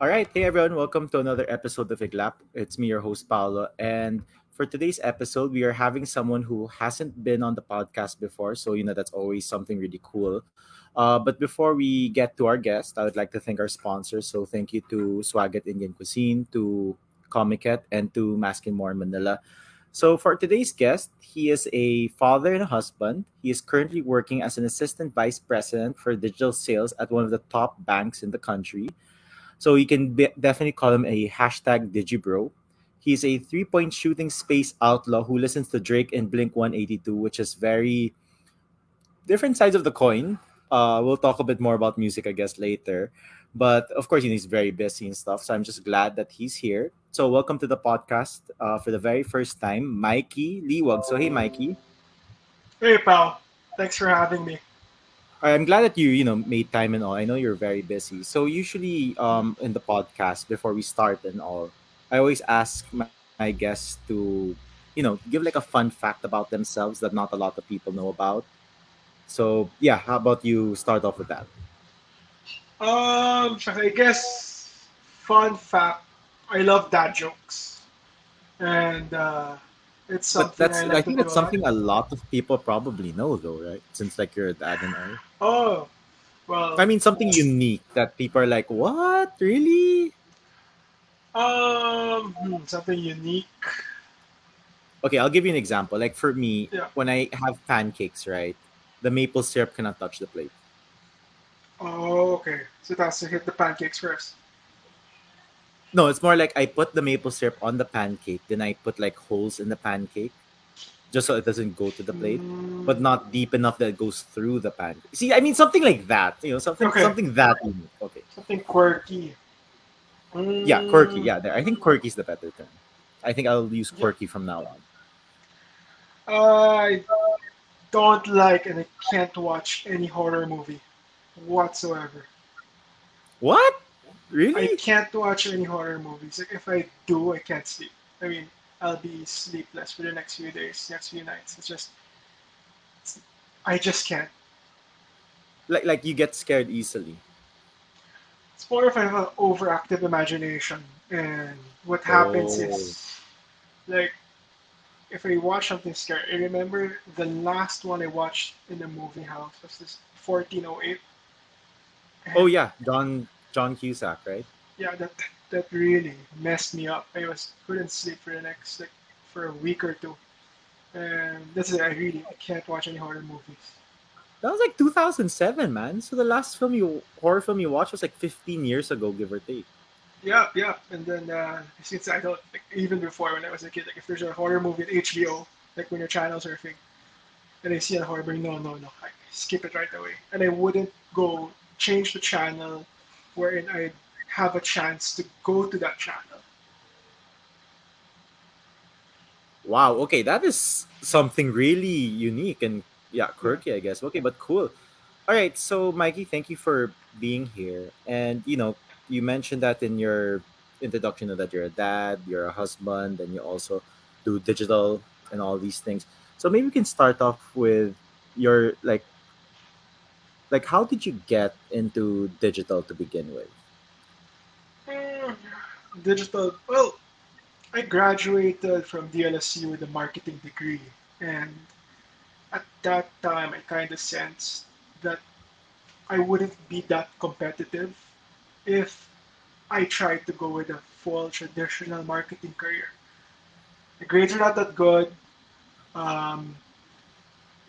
All right. Hey, everyone. Welcome to another episode of Iglap. It's me, your host, Paolo. And for today's episode, we are having someone who hasn't been on the podcast before. So, you know, that's always something really cool. Uh, but before we get to our guest, I would like to thank our sponsors. So, thank you to Swagat Indian Cuisine, to Comiket, and to Maskin More Manila. So, for today's guest, he is a father and a husband. He is currently working as an assistant vice president for digital sales at one of the top banks in the country. So you can be- definitely call him a hashtag digibro. He's a three point shooting space outlaw who listens to Drake and Blink 182, which is very different sides of the coin. Uh, we'll talk a bit more about music, I guess, later. But of course, he's very busy and stuff. So I'm just glad that he's here. So welcome to the podcast uh, for the very first time, Mikey Liwag. So hey, Mikey. Hey, pal. Thanks for having me. I'm glad that you you know made time and all. I know you're very busy. So usually um in the podcast before we start and all, I always ask my, my guests to you know give like a fun fact about themselves that not a lot of people know about. So yeah, how about you start off with that? Um, I guess fun fact, I love dad jokes, and uh, it's But that's I I like to think that's something a lot of people probably know though, right? Since like you're a dad and all. Oh, well. I mean something unique that people are like, what? Really? um, hmm, something unique. Okay, I'll give you an example. Like for me, Yeah. when I have pancakes, right, the maple syrup cannot touch the plate. Oh, okay. So it has to hit the pancakes first. No, it's more like I put the maple syrup on the pancake, then I put like holes in the pancake just so it doesn't go to the plate, but Mm, not deep enough that it goes through the pan. See, I mean something like that. You know, something okay. something that unique. Okay. Something quirky. Yeah, quirky. Mm, Yeah, there. I think quirky is the better term. I think I'll use yeah. quirky from now on. I don't like and I can't watch any horror movie whatsoever. What? Really? I can't watch any horror movies. Like if I do, I can't sleep. I mean, I'll be sleepless for the next few days, next few nights. It's just, it's, I just can't. Like like you get scared easily. It's more if I have an overactive imagination, and what happens Oh. is, like, if I watch something scary, I remember the last one I watched in the movie house was this 1408, Oh, oh yeah, John John Cusack, right? yeah, that that really messed me up. I was couldn't sleep for the next like for a week or two. And that's it. I really I can't watch any horror movies. That was like 2007, man. So the last film you horror film you watched was like 15 years ago, give or take. Yeah, yeah. And then uh, since I don't like, even before when I was a kid, like if there's a horror movie at HBO, like when you're channel surfing, and I see a horror movie, no, no, no, I skip it right away. And I wouldn't go change the channel wherein I have a chance to go to that channel. Wow. Okay, that is something really unique and yeah, quirky, I guess. Okay, but cool. All right. So, Mikey, thank you for being here. And you know, you mentioned that in your introduction that you're a dad, you're a husband, and you also do digital and all these things. So maybe we can start off with your like like how did you get into digital to begin with? Digital. Well, I graduated from DLSU with a marketing degree, and at that time, I kind of sensed that I wouldn't be that competitive if I tried to go with a full traditional marketing career. The grades are not that good. Um,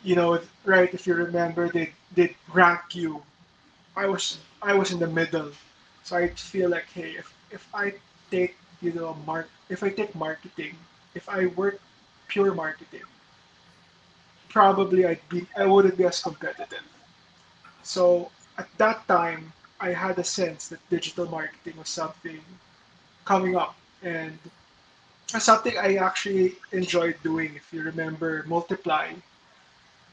you know, right? If you remember, they they rank you. I was I was in the middle, so I feel like, hey, if if I take you know mark if I take marketing, if I work pure marketing, probably I'd be I wouldn't be as competitive. So at that time, I had a sense that digital marketing was something coming up and something I actually enjoyed doing. If you remember Multiply,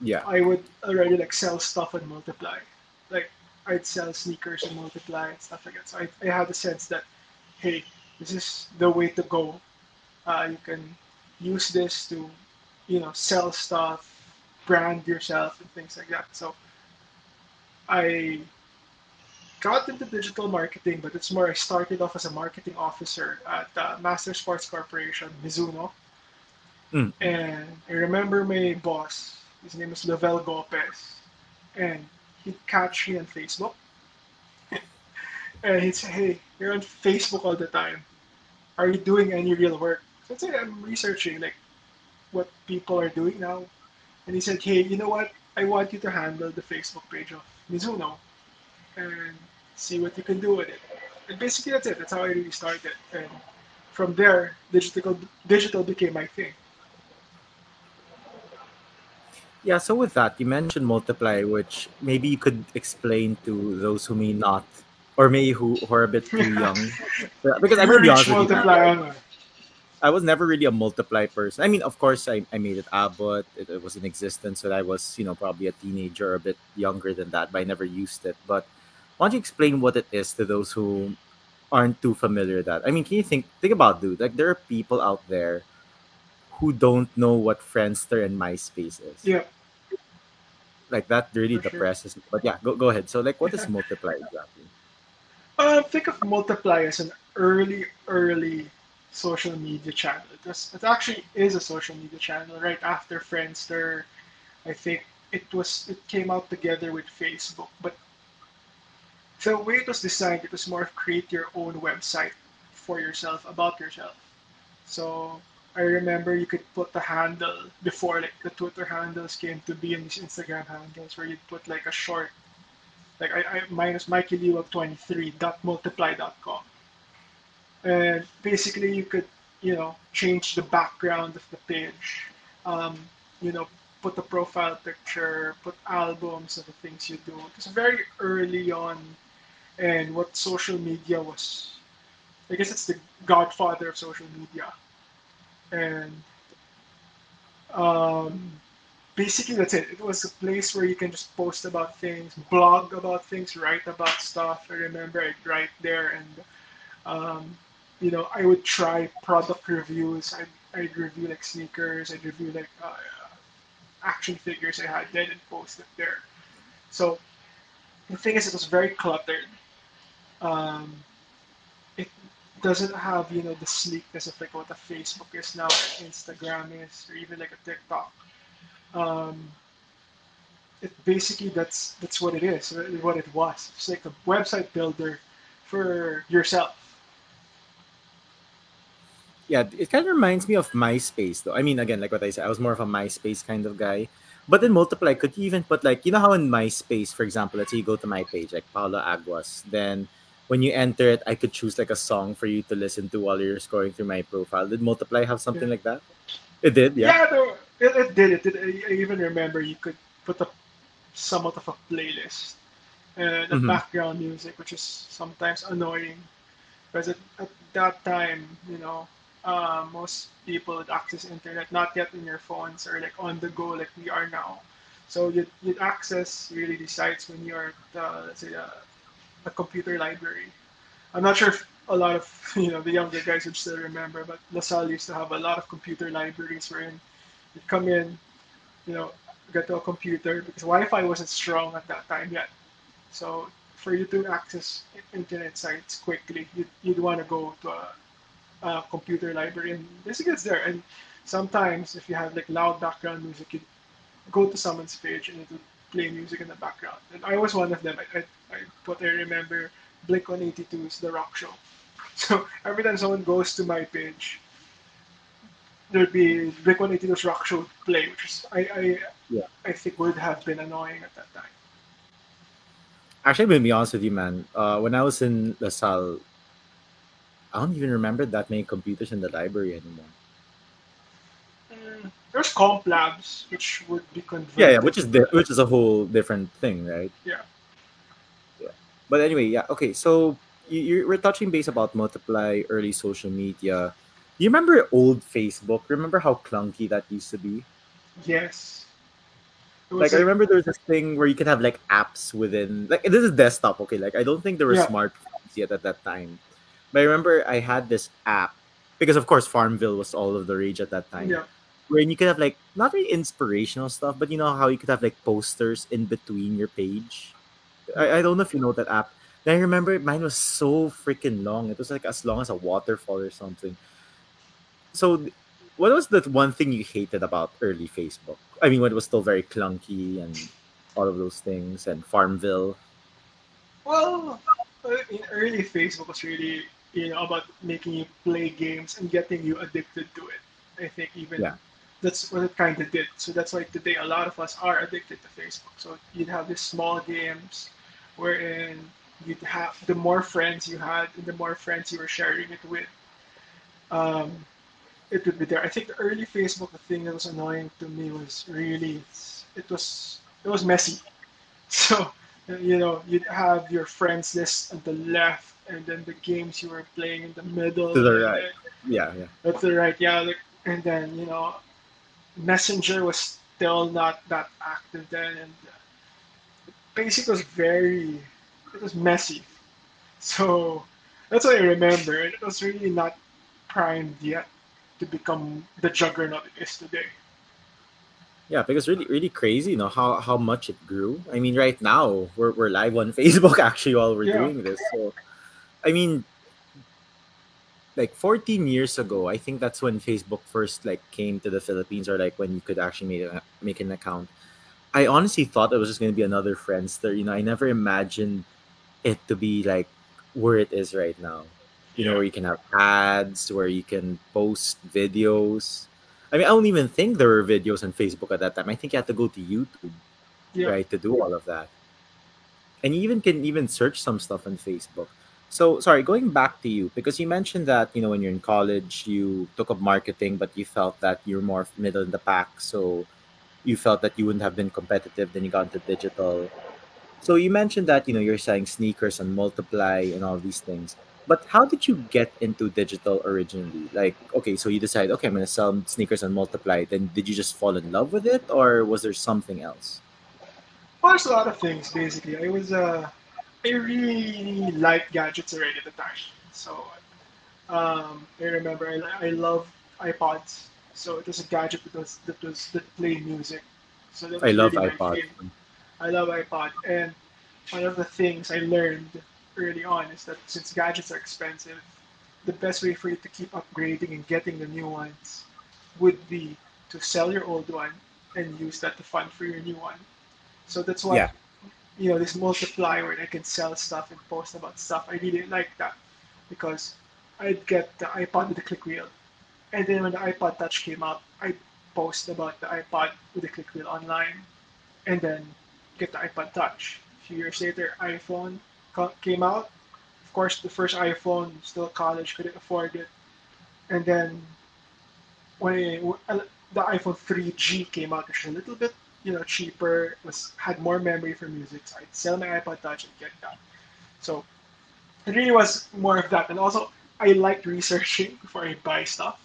Yeah. I would already like sell stuff on Multiply. Like I'd sell sneakers on Multiply and stuff like that. So I, I had a sense that, hey, this is the way to go. Uh, you can use this to, you know, sell stuff, brand yourself and things like that. So I got into digital marketing, but it's more I started off as a marketing officer at uh, Master Sports Corporation, Mizuno. Mm. And I remember my boss, his name is Lavelle Gopez, and he'd catch me on Facebook. And he'd say, Hey, you're on Facebook all the time. Are you doing any real work? I'd say, I'm researching like what people are doing now. And he said, Hey, you know what? I want you to handle the Facebook page of Mizuno and see what you can do with it. And basically, that's it. That's how I really started. And from there, digital digital became my thing. Yeah, so with that, you mentioned multiply, which maybe you could explain to those who may not, or maybe who, who are a bit too young. Because I'm gonna honest with you. I was never really a multiply person. I mean, of course, I, I made it Abbott. It, it was in existence when I was, you know, probably a teenager or a bit younger than that, but I never used it. But why don't you explain what it is to those who aren't too familiar with that? I mean, can you think think about dude? Like there are people out there who don't know what Friendster and MySpace is. Yeah. Like that really For sure. depresses me. But yeah, go go ahead. So like what is multiply exactly? Uh, think of Multiply as an early, early social media channel. It, was, it actually is a social media channel right after Friendster. I think it was it came out together with Facebook, but the way it was designed, it was more of create your own website for yourself about yourself. So I remember you could put the handle before like the Twitter handles came to be in these Instagram handles where you'd put like a short like I, I mine was Mikey Liwag 23 dot multiply dot com. And basically you could, you know, change the background of the page. Um, you know, put the profile picture, put albums of the things you do. It was very early on and what social media was I guess it's the godfather of social media. And um, basically that's it. It was a place where you can just post about things, blog about things, write about stuff. I remember I'd write there and um, you know, I would try product reviews. I'd, I'd review like sneakers, I'd review like uh, action figures I had then and post it there. So the thing is, it was very cluttered. Um, it doesn't have, you know, the sleekness of like what a Facebook is now, Instagram is, or even like a TikTok. Um, it basically that's that's what it is, uh, what it was. It's like a website builder for yourself. Yeah, it kind of reminds me of MySpace though. I mean, again, like what I said, I was more of a MySpace kind of guy. But in Multiply, could you even put like, you know how in MySpace, for example, let's say you go to my page, like Paolo Aguas, then when you enter it, I could choose like a song for you to listen to while you're scrolling through my profile. Did Multiply have something Yeah. like that? It did, yeah. Yeah, it, it did. It did. I, I even remember you could put a somewhat of a playlist and a Mhm. background music, which is sometimes annoying because at, at that time, you know, uh, most people would access internet not yet in your phones or like on the go like we are now. So you'd, you'd access really the sites when you're at, uh, let's say, a, a computer library. I'm not sure if a lot of you know the younger guys would still remember, but LaSalle used to have a lot of computer libraries wherein you'd come in, you know, get to a computer because Wi-Fi wasn't strong at that time yet. So for you to access internet sites quickly, you'd, you'd want to go to a, a computer library, and basically it's there. And sometimes if you have like loud background music, you go to someone's page and it would play music in the background. And I was one of them. I, I, I what I remember, Blink 182's The Rock Show. So every time someone goes to my page, there'd be Blink 182's Rock Show play, which is I, I Yeah. I think would have been annoying at that time. Actually, gonna be honest with you, man. Uh, when I was in LaSalle, I don't even remember that many computers in the library anymore. Mm, There's comp labs, which would be converted. Yeah, yeah, which is di- which is a whole different thing, right? Yeah. Yeah. But anyway, yeah. Okay, so you, you we're touching base about multiply early social media. You remember old Facebook? Remember how clunky that used to be? yes. Like I remember there was this thing where you could have like apps within like this is desktop, okay? Like I don't think there were Yeah. smartphones yet at that time. But I remember I had this app because of course Farmville was all of the rage at that time. yeah, Wherein you could have like not really inspirational stuff, but you know how you could have like posters in between your page. I, I don't know if you know that app. Then I remember mine was so freaking long. It was like as long as a waterfall or something. So, what was the one thing you hated about early Facebook? I mean, when it was still very clunky and all of those things, and Farmville. Well, in early Facebook was really you know about making you play games and getting you addicted to it. I think even Yeah. that's what it kind of did. So that's why today a lot of us are addicted to Facebook. So you'd have these small games wherein you'd have the more friends you had and the more friends you were sharing it with, um, it would be there. I think the early Facebook, the thing that was annoying to me was really it was it was messy. So you know you'd have your friends list on the left, and then the games you were playing in the middle. To the right. then Yeah, yeah. that's the right, yeah. Like, and then you know, Messenger was still not that active then, and uh, Basic was very, it was messy. So that's what I remember. It was really not primed yet to become the juggernaut it is today. Yeah, because really, really crazy, you know how how much it grew. I mean, right now we're we're live on Facebook actually while we're Yeah, doing this. So, I mean, like 14 years ago, I think that's when Facebook first like came to the Philippines, or like when you could actually make a, make an account. I honestly thought it was just going to be another Friendster. You know, I never imagined it to be like where it is right now. You know, yeah, where you can have ads, where you can post videos. I mean, I don't even think there were videos on Facebook at that time. I think you had to go to YouTube, yeah. right, to do all of that. And you even can even search some stuff on Facebook. So, sorry, going back to you, because you mentioned that, you know, when you're in college, you took up marketing, but you felt that you're more middle in the pack. So you felt that you wouldn't have been competitive. Then you got into digital. So you mentioned that, you know, you're selling sneakers and multiply and all these things. But how did you get into digital originally? Like, okay, so you decide, okay, I'm gonna sell sneakers and multiply. Then did you just fall in love with it, or was there something else? Well, there's a lot of things basically. I was uh, I really liked gadgets already at the time. So um, I remember I, I love iPods. So it was a gadget that was that was that played music. So that I love really iPod. I love iPod, and one of the things I learned early on is that since gadgets are expensive, the best way for you to keep upgrading and getting the new ones would be to sell your old one and use that to fund for your new one. So that's Yeah, why you know this multiplier where I can sell stuff and post about stuff. I really like that because I'd get the iPod with the click wheel, and then when the iPod Touch came out, I'd post about the iPod with the click wheel online, and then get the iPod Touch. A few years later, iPhone came out. Of course, the first iPhone, still college, couldn't afford it, and then when uh, the iPhone 3G came out, which was a little bit you know cheaper, was had more memory for music, so I'd sell my iPod Touch and get that. So it really was more of that, and also I liked researching before I buy stuff.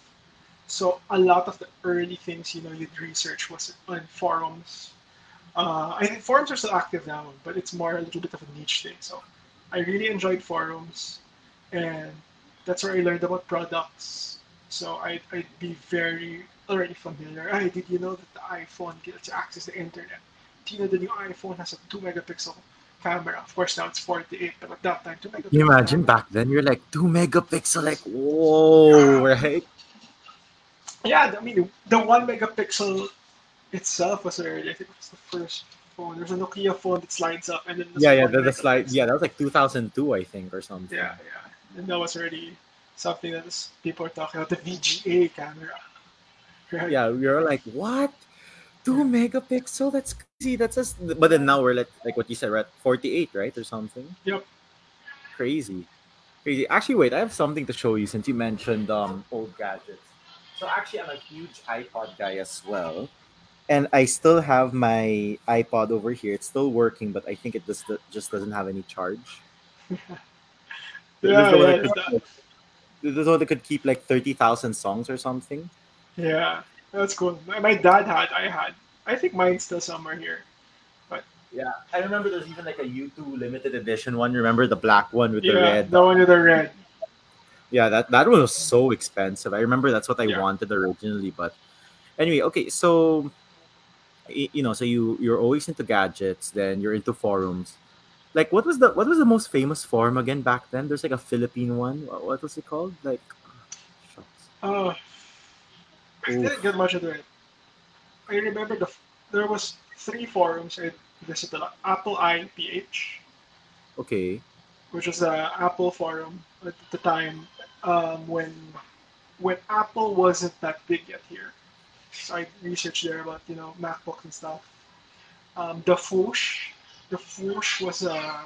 So a lot of the early things you know you'd research was on forums. Uh, I think forums are still active now, but it's more a little bit of a niche thing. So I really enjoyed forums, and that's where I learned about products. So I'd, I'd be very already familiar. Hey, did you know that the iPhone gets access to the internet? Do you know the new iPhone has a 2 megapixel camera? Of course, now it's 48, but at that time, 2 Can you megapixel imagine back then you're like two megapixel, like whoa, right? Yeah, I mean, the 1 megapixel itself was already, I think it was the first phone. There's a Nokia phone that slides up, and then there's Yeah, yeah, 1 the, the slide. Yeah, that was like 2002, I think, or something. Yeah, yeah. And that was already something that is, people are talking about the VGA camera, right? Yeah, we were like, what? Two megapixel? That's crazy. That's just. But then now we're like, like what you said, we're at 48, right, or something. Yep. Crazy, crazy. Actually, wait, I have something to show you since you mentioned um old gadgets. So actually, I'm a huge iPod guy as well, and I still have my iPod over here. It's still working, but I think it just just doesn't have any charge. This is Yeah, the yeah, that that, could, this is the one that could keep like thirty thousand songs or something. yeah. That's cool. My my dad had, I had. I think mine's still somewhere here. But Yeah, I remember there's even like a U2 limited edition one. Remember the black one with the yeah, red? the one with the red. Yeah, that that one was so expensive. I remember that's what I Yeah. wanted originally, but anyway, okay. So y- you know, so you you're always into gadgets, then you're into forums. Like what was the what was the most famous forum again back then? There's like a Philippine one. What, what was it called? Like. Uh, I didn't get much of it. I remember the there was three forums I visited. like, Apple IPH, Okay. which was a Apple forum at the time um, when when Apple wasn't that big yet here. So I researched there about you know MacBooks and stuff. Um, the Foosh, the Foosh was a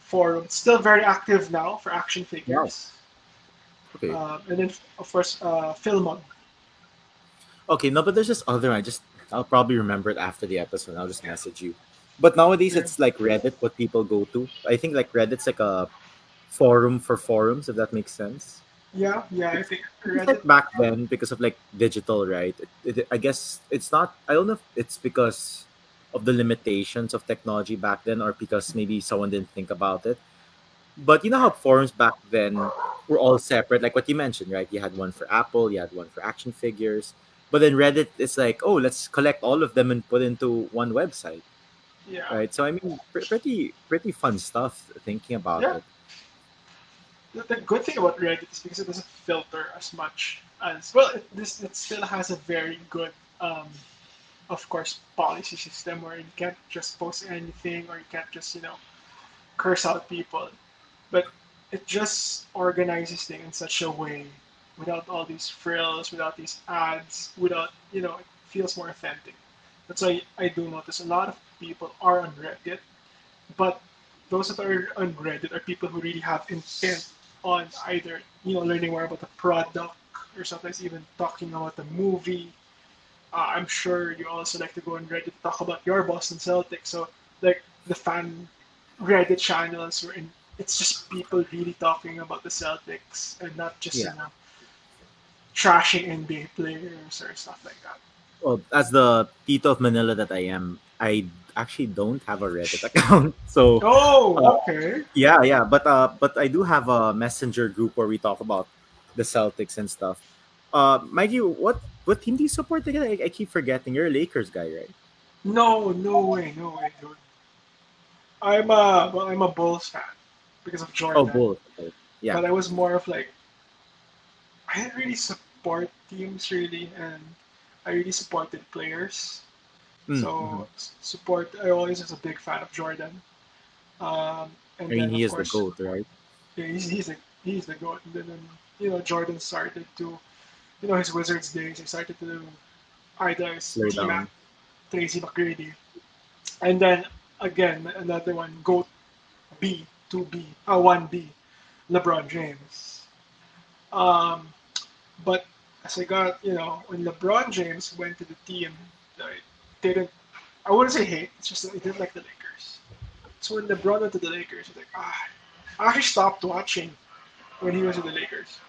forum still very active now for action figures. Okay. Um, and then of course uh, Filmon. Okay, no, but there's this other. I just I'll probably remember it after the episode. I'll just message you. But nowadays Yeah. it's like Reddit, what people go to. I think like Reddit's like a forum for forums, if that makes sense. Yeah, yeah, I think like back then because of like digital, right? It, it, I guess it's not. I don't know if it's because of the limitations of technology back then, or because maybe someone didn't think about it. But you know how forums back then were all separate, like what you mentioned, right? You had one for Apple, you had one for action figures, but then Reddit is like, oh, let's collect all of them and put into one website, Yeah, right? So I mean, pr- pretty pretty fun stuff thinking about Yeah. it. The, good thing about Reddit is because it doesn't filter as much as well. It, this it still has a very good, um, of course, policy system where you can't just post anything or you can't just you know curse out people, but it just organizes things in such a way without all these frills, without these ads, without you know it feels more authentic. That's why I do notice a lot of people are on Reddit, but those that are on Reddit are people who really have intent on either you know learning more about the product or sometimes even talking about the movie. Uh, I'm sure you also like to go on Reddit to talk about your Boston Celtics. So like the fan Reddit channels where in, it's just people really talking about the Celtics and not just Yeah. you know trashing NBA players or stuff like that. Well, as the Tito of Manila that I am, I actually don't have a Reddit account. So Oh, Uh, okay. yeah, yeah, but uh, but I do have a messenger group where we talk about the Celtics and stuff. Uh, Mikey, what what team do you support again? I, I keep forgetting. You're a Lakers guy, right? No, no way, no way, dude. I'm a well, I'm a Bulls fan because of Jordan. Oh, Bulls. Okay. Yeah. But I was more of like, I didn't really support teams really, and I really supported players. Mm, so mhm. s- support. I always is a big fan of Jordan. Um, and I mean, then, he is the goat, right? Yeah, he's he's a, he's the goat. And then um, you know Jordan started to, you know, his Wizards days. He started to idolize. Mac, Tracy McGrady, and then again another one, GOAT B, two B, uh, one B, LeBron James. Um, but as I got, you know, when LeBron James went to the team, I didn't. I wouldn't say hate. It's just that I didn't like the Lakers. So when LeBron went to the Lakers, I was like, ah, I actually stopped watching when he was in the Lakers.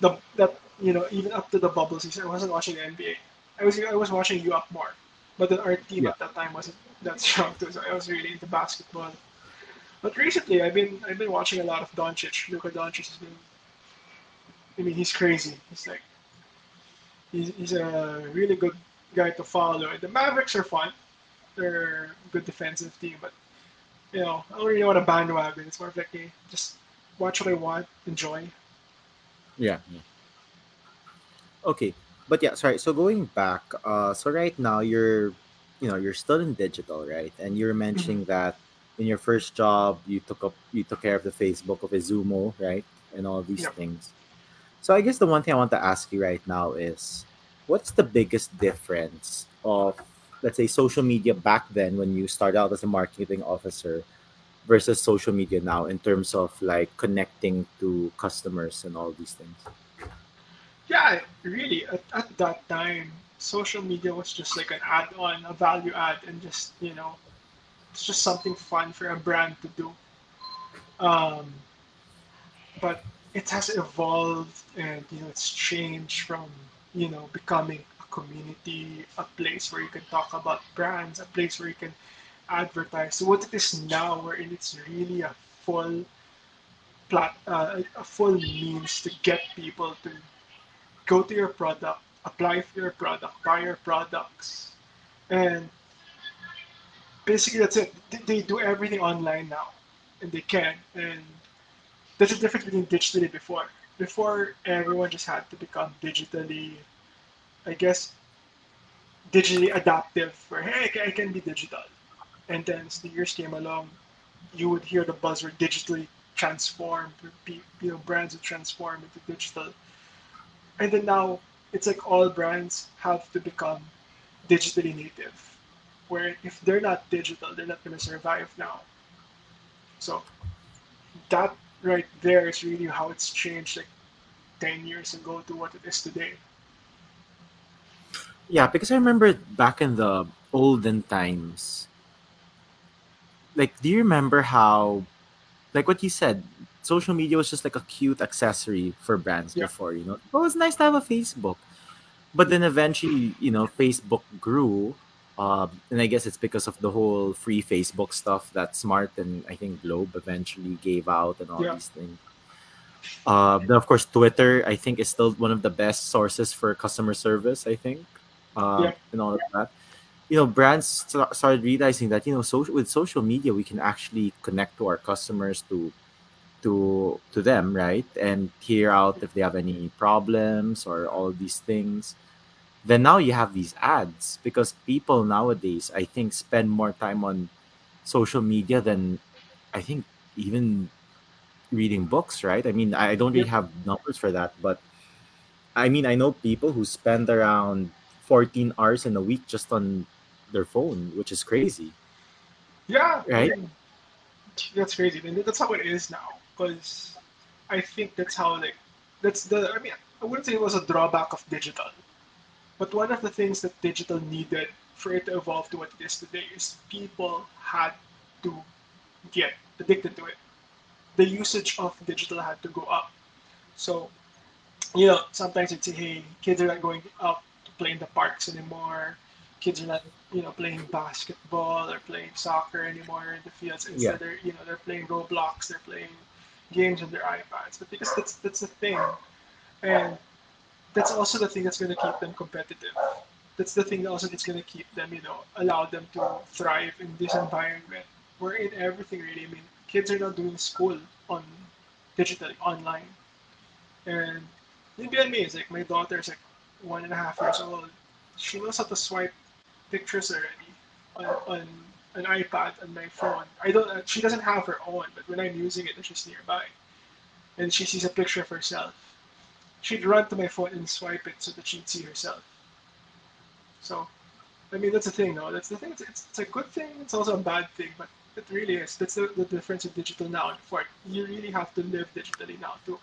The that you know even up to the bubble season, I wasn't watching the NBA. I was I was watching UAAP more, but then our team Yeah. at that time wasn't that strong too, so I was really into basketball. But recently, I've been I've been watching a lot of Doncic. Luka Doncic has been. I mean, he's crazy. He's like, he's, he's a really good guy to follow. And the Mavericks are fun. They're a good defensive team, but you know, I don't really want a bandwagon. It's more of like a, just watch what I want, enjoy. Yeah. yeah. Okay, but yeah, sorry. So going back, uh, so right now you're, you know, you're still in digital, right? And you're mentioning that in your first job you took up, you took care of the Facebook of Mizuno, right, and all these Yep. things. So I guess the one thing I want to ask you right now is, what's the biggest difference of, let's say, social media back then when you started out as a marketing officer versus social media now in terms of like connecting to customers and all these things? Yeah, really. At, at that time, social media was just like an add-on, a value add, and just you know, it's just something fun for a brand to do. Um, but it has evolved, and you know, it's changed from you know becoming a community, a place where you can talk about brands, a place where you can advertise. So what it is now, wherein it's really a full plat, uh, a full means to get people to go to your product, apply for your product, buy your products, and basically that's it. They, do everything online now, and they can. And there's a difference between digitally before. Before everyone just had to become digitally, I guess, digitally adaptive. Where hey, I can, be digital, and then as the years came along, you would hear the buzzword digitally transformed. You know, brands would transform into digital, and then now it's like all brands have to become digitally native. Where if they're not digital, they're not going to survive now. So that right there is really how it's changed like 10 years ago to what it is today. Yeah, because I remember back in the olden times, like, do you remember how, like what you said, social media was just like a cute accessory for brands Yeah. before, you know? Oh, it's nice to have a Facebook. But then eventually, you know, Facebook grew. Um, and I guess it's because of the whole free Facebook stuff that Smart and I think Globe eventually gave out and all Yeah. these things. Uh, then of course, Twitter I think is still one of the best sources for customer service. I think, uh, Yeah. and all of that. You know, brands sta- started realizing that you know, social with social media we can actually connect to our customers to to to them, right, and hear out if they have any problems or all these things. Then now you have these ads because people nowadays I think spend more time on social media than I think even reading books, right? I mean, I don't really have numbers for that, but I mean, I know people who spend around 14 hours in a week just on their phone, which is crazy, Yeah, right? that's crazy. And that's how it is now. Because I think that's how, like, that's the, I mean, I wouldn't say it was a drawback of digital. But one of the things that digital needed for it to evolve to what it is today is people had to get addicted to it. The usage of digital had to go up. So, you know, sometimes you'd say, hey, kids are not going out to play in the parks anymore. Kids are not, you know, playing basketball or playing soccer anymore in the fields. Yeah. Instead, they're, you know, they're playing Roblox, they're playing games on their iPads. But because that's that's the thing, and that's also the thing that's going to keep them competitive. That's the thing also that's going to keep them, you know, allow them to thrive in this environment. Where in everything really, I mean, kids are now doing school on digitally online, and you'd be amazed. Like my daughter's like one and a half years old. She knows how to swipe pictures already on, on an iPad and my phone. I don't. She doesn't have her own, but when I'm using it, and she's nearby, and she sees a picture of herself, she'd run to my phone and swipe it so that she'd see herself. So, I mean, that's the thing, no? That's the thing. It's, it's, it's a good thing. It's also a bad thing, but it really is. That's the, the difference with digital now and before. You really have to live digitally now too.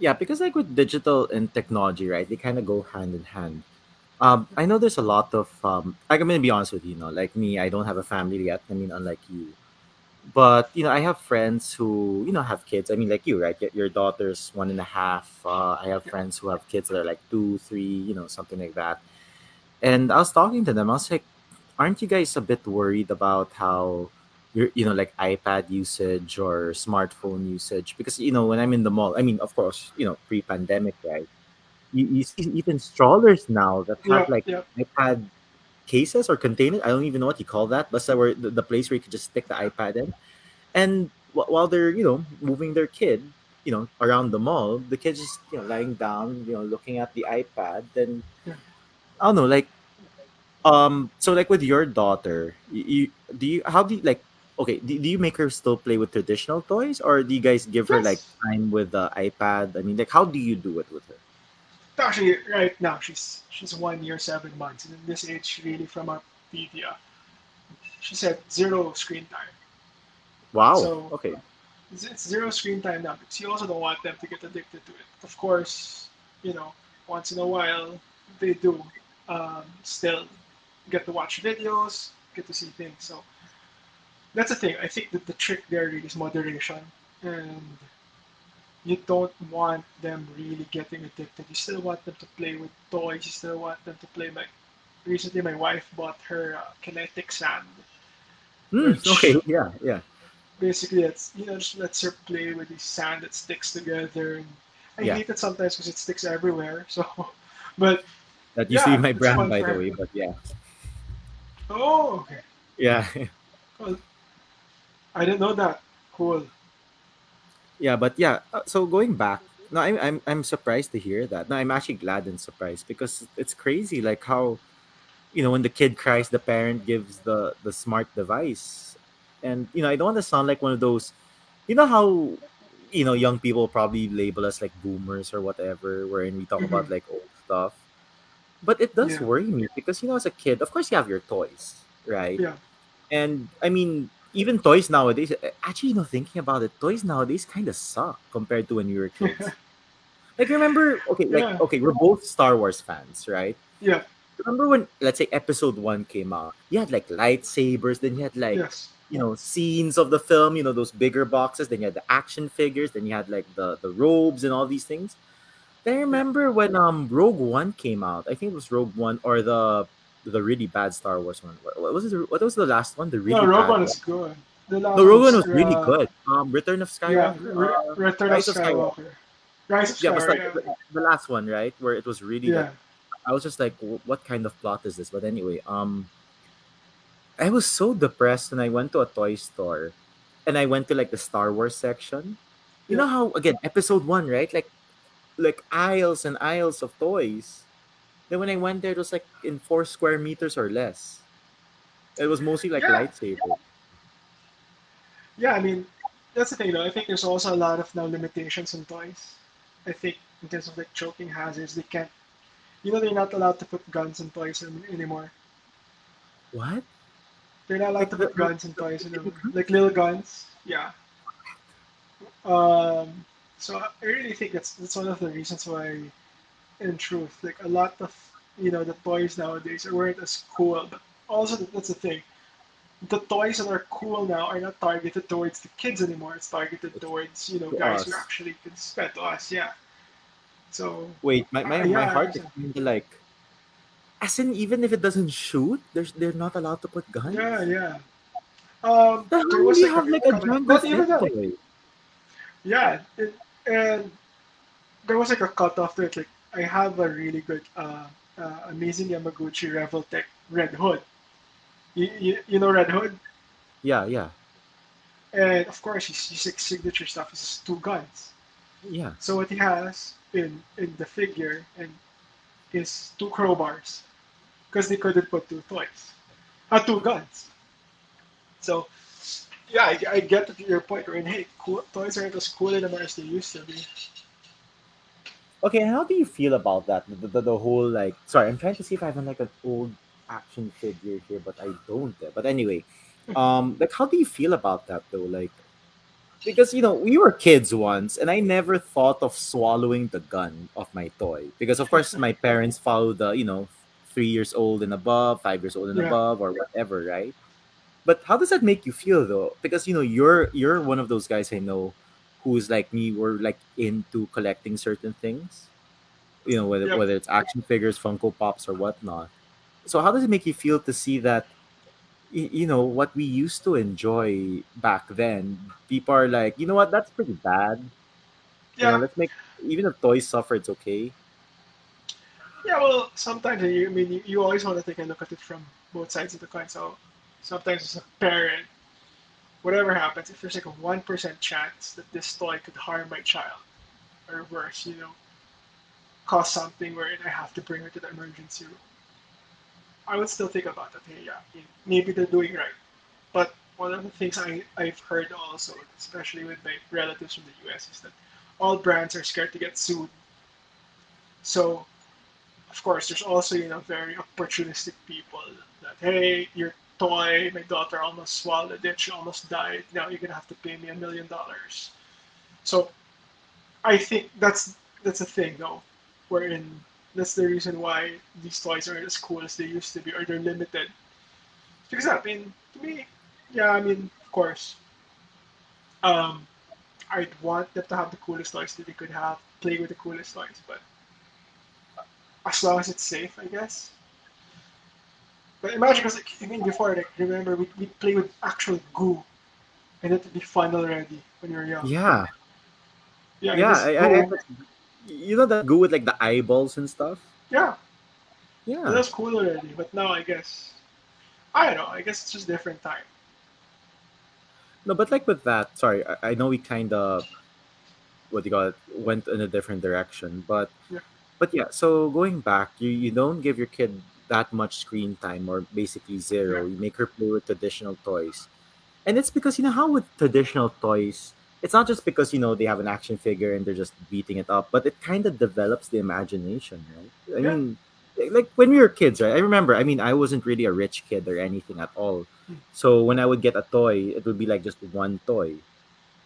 Yeah, because like with digital and technology, right? They kind of go hand in hand. Um, I know there's a lot of um, I'm gonna be honest with you, you know, like me, I don't have a family yet. I mean, unlike you, but you know, I have friends who you know have kids. I mean, like you, right? Your your daughter's one and a half. Uh, I have friends who have kids that are like two, three, you know, something like that. And I was talking to them. I was like, aren't you guys a bit worried about how your you know like iPad usage or smartphone usage? Because you know when I'm in the mall, I mean, of course, you know, pre-pandemic, right? You, you see even strollers now that Yeah, have like yeah, iPad cases or containers. I don't even know what you call that, but so where the, the place where you could just stick the iPad in, and wh- while they're you know moving their kid, you know, around the mall, the kid's just you know lying down, you know, looking at the iPad, then. I don't know, like um, so like with your daughter, you, you do you how do you like okay, do, do you make her still play with traditional toys or do you guys give her like time with the iPad? I mean, like how do you do it with her? Actually, right now she's she's one year seven months, and in this age, really from a media, she said zero screen time. Wow. So Okay. it's, it's zero screen time now because you also don't want them to get addicted to it. Of course, you know, once in a while they do um, still get to watch videos, get to see things. So that's the thing. I think that the trick there really is moderation, and you don't want them really getting addicted. You still want them to play with toys. You still want them to play. Like recently, my wife bought her uh, kinetic sand, Hmm. okay. Yeah. Yeah. basically it's you know just lets her play with the sand that sticks together. And I Yeah. hate it sometimes because it sticks everywhere. So, but That be yeah, my brand, by the way. But yeah. Oh, okay. Yeah. Well, I didn't know that. Cool. Yeah, but yeah. uh, So going back, no, I'm I'm I'm surprised to hear that. No, I'm actually glad and surprised because it's crazy, like how you know when the kid cries, the parent gives the the smart device, and you know I don't want to sound like one of those, you know how you know young people probably label us like boomers or whatever, wherein we talk hmm about like old stuff. But it does Yeah. worry me because you know as a kid, of course you have your toys, right? Yeah. And I mean, even toys nowadays, uh, actually, you know, thinking about it, toys nowadays kind of suck compared to when we were kids. Like, remember, okay, like, yeah. okay, we're both Star Wars fans, right? Yeah. Remember when, let's say, episode one came out, you had like lightsabers, then you had like, Yes. you know, scenes of the film, you know, those bigger boxes, then you had the action figures, then you had like the, the robes and all these things. Then I remember when um Rogue One came out, I think it was Rogue One or the the really bad Star Wars one. What, what was it? What was the last one? The No, really Rogue bad One is good. The last Rogue One was really uh, good. Um, Return of yeah, Skywalker, Re- uh, Return of Rise of Skywalker. Skywalker. Rise Yeah, but like Skywalker. the, the last one, right? Where it was really Yeah. like I was just like, what kind of plot is this? But anyway, um, I was so depressed when I went to a toy store, and I went to like the Star Wars section. You Yeah. know how again episode one, right? Like like aisles and aisles of toys. Then when I went there, it was like in four square meters or less. It was mostly like Yeah. lightsaber. Yeah. I mean, that's the thing, though. I think there's also a lot of now limitations on toys. I think in terms of like choking hazards, they can't. You know, they're not allowed to put guns in toys an- anymore. What? They're not allowed Like to put the, guns in toys anymore. Like little guns. Yeah. Um. So I really think that's that's one of the reasons why, in truth, like a lot of you know the toys nowadays weren't as cool. But also that's the thing. The toys that are cool now are not targeted towards the kids anymore. It's targeted towards you know to guys who actually can spend to us. Yeah. So Wait, my, uh, my, my heart is like as in even if it doesn't shoot, there's they're not allowed to put guns. Yeah. Yeah. Um. The There was like a have like a. Jango even Fett toy? Yeah. It, and there was like a cutoff to it. Like I have a really good, uh, uh, amazing Yamaguchi Revoltech Red Hood. You, you, you know Red Hood, Yeah, yeah, and of course his, his signature stuff is two guns. yeah. So what he has in in the figure and is two crowbars, because they couldn't put two toys, uh, two guns. So yeah, I, I get to your point, Rain. Hey, cool, toys aren't as cool anymore as they used to be. Okay, how do you feel about that? The, the, the whole like, sorry, I'm trying to see if I have like an old action figure here, but I don't. But anyway, um, like, how do you feel about that though? Like, because you know we were kids once, and I never thought of swallowing the gun of my toy because, of course, my parents follow the you know three years old and above, five years old and Yeah. above, or whatever, right? But how does that make you feel though? Because you know you're you're one of those guys I know who's like me, were like into collecting certain things. You know whether Yep. whether it's action figures, Funko Pops, or whatnot. So how does it make you feel to see that? You know what we used to enjoy back then. People are like, you know what? That's pretty bad. You know, Yeah, let's make even if toys suffer, it's okay. Yeah, well, sometimes you, I mean, you, you always want to take a look at it from both sides of the coin. So sometimes as a parent, whatever happens, if there's like a one percent chance that this toy could harm my child, or worse, you know, cause something where I have to bring her to the emergency room, I would still think about that. Hey, yeah, maybe they're doing right. But one of the things I, I've heard also, especially with my relatives from the US, is that all brands are scared to get sued. So of course, there's also you know very opportunistic people that hey, your toy, my daughter almost swallowed it, she almost died. Now you're gonna have to pay me a million dollars. So I think that's that's a thing though, wherein that's the reason why these toys aren't as cool as they used to be, or they're limited. Because I mean, to me, yeah, I mean, of course, um, I'd want them to have the coolest toys that they could have, play with the coolest toys, but as long as it's safe, I guess. But imagine, because like, I mean, before, like, remember, we we play with actual goo, and it would be fun already when you're young. Yeah, Yeah, yeah. I, I, I you know that goo with like the eyeballs and stuff. yeah, Yeah, that's cool already. But now, I guess, I don't know. I guess it's just different time. No, but like with that, sorry, I, I know we kind of what do you call it went in a different direction, but Yeah. but yeah. So going back, you you don't give your kid that much screen time, or basically zero. You make her play with traditional toys, and it's because you know how with traditional toys, it's not just because you know they have an action figure and they're just beating it up, but it kind of develops the imagination, right? I Yeah. mean, like when we were kids, right? I remember. I mean, I wasn't really a rich kid or anything at all. Mm. So when I would get a toy, it would be like just one toy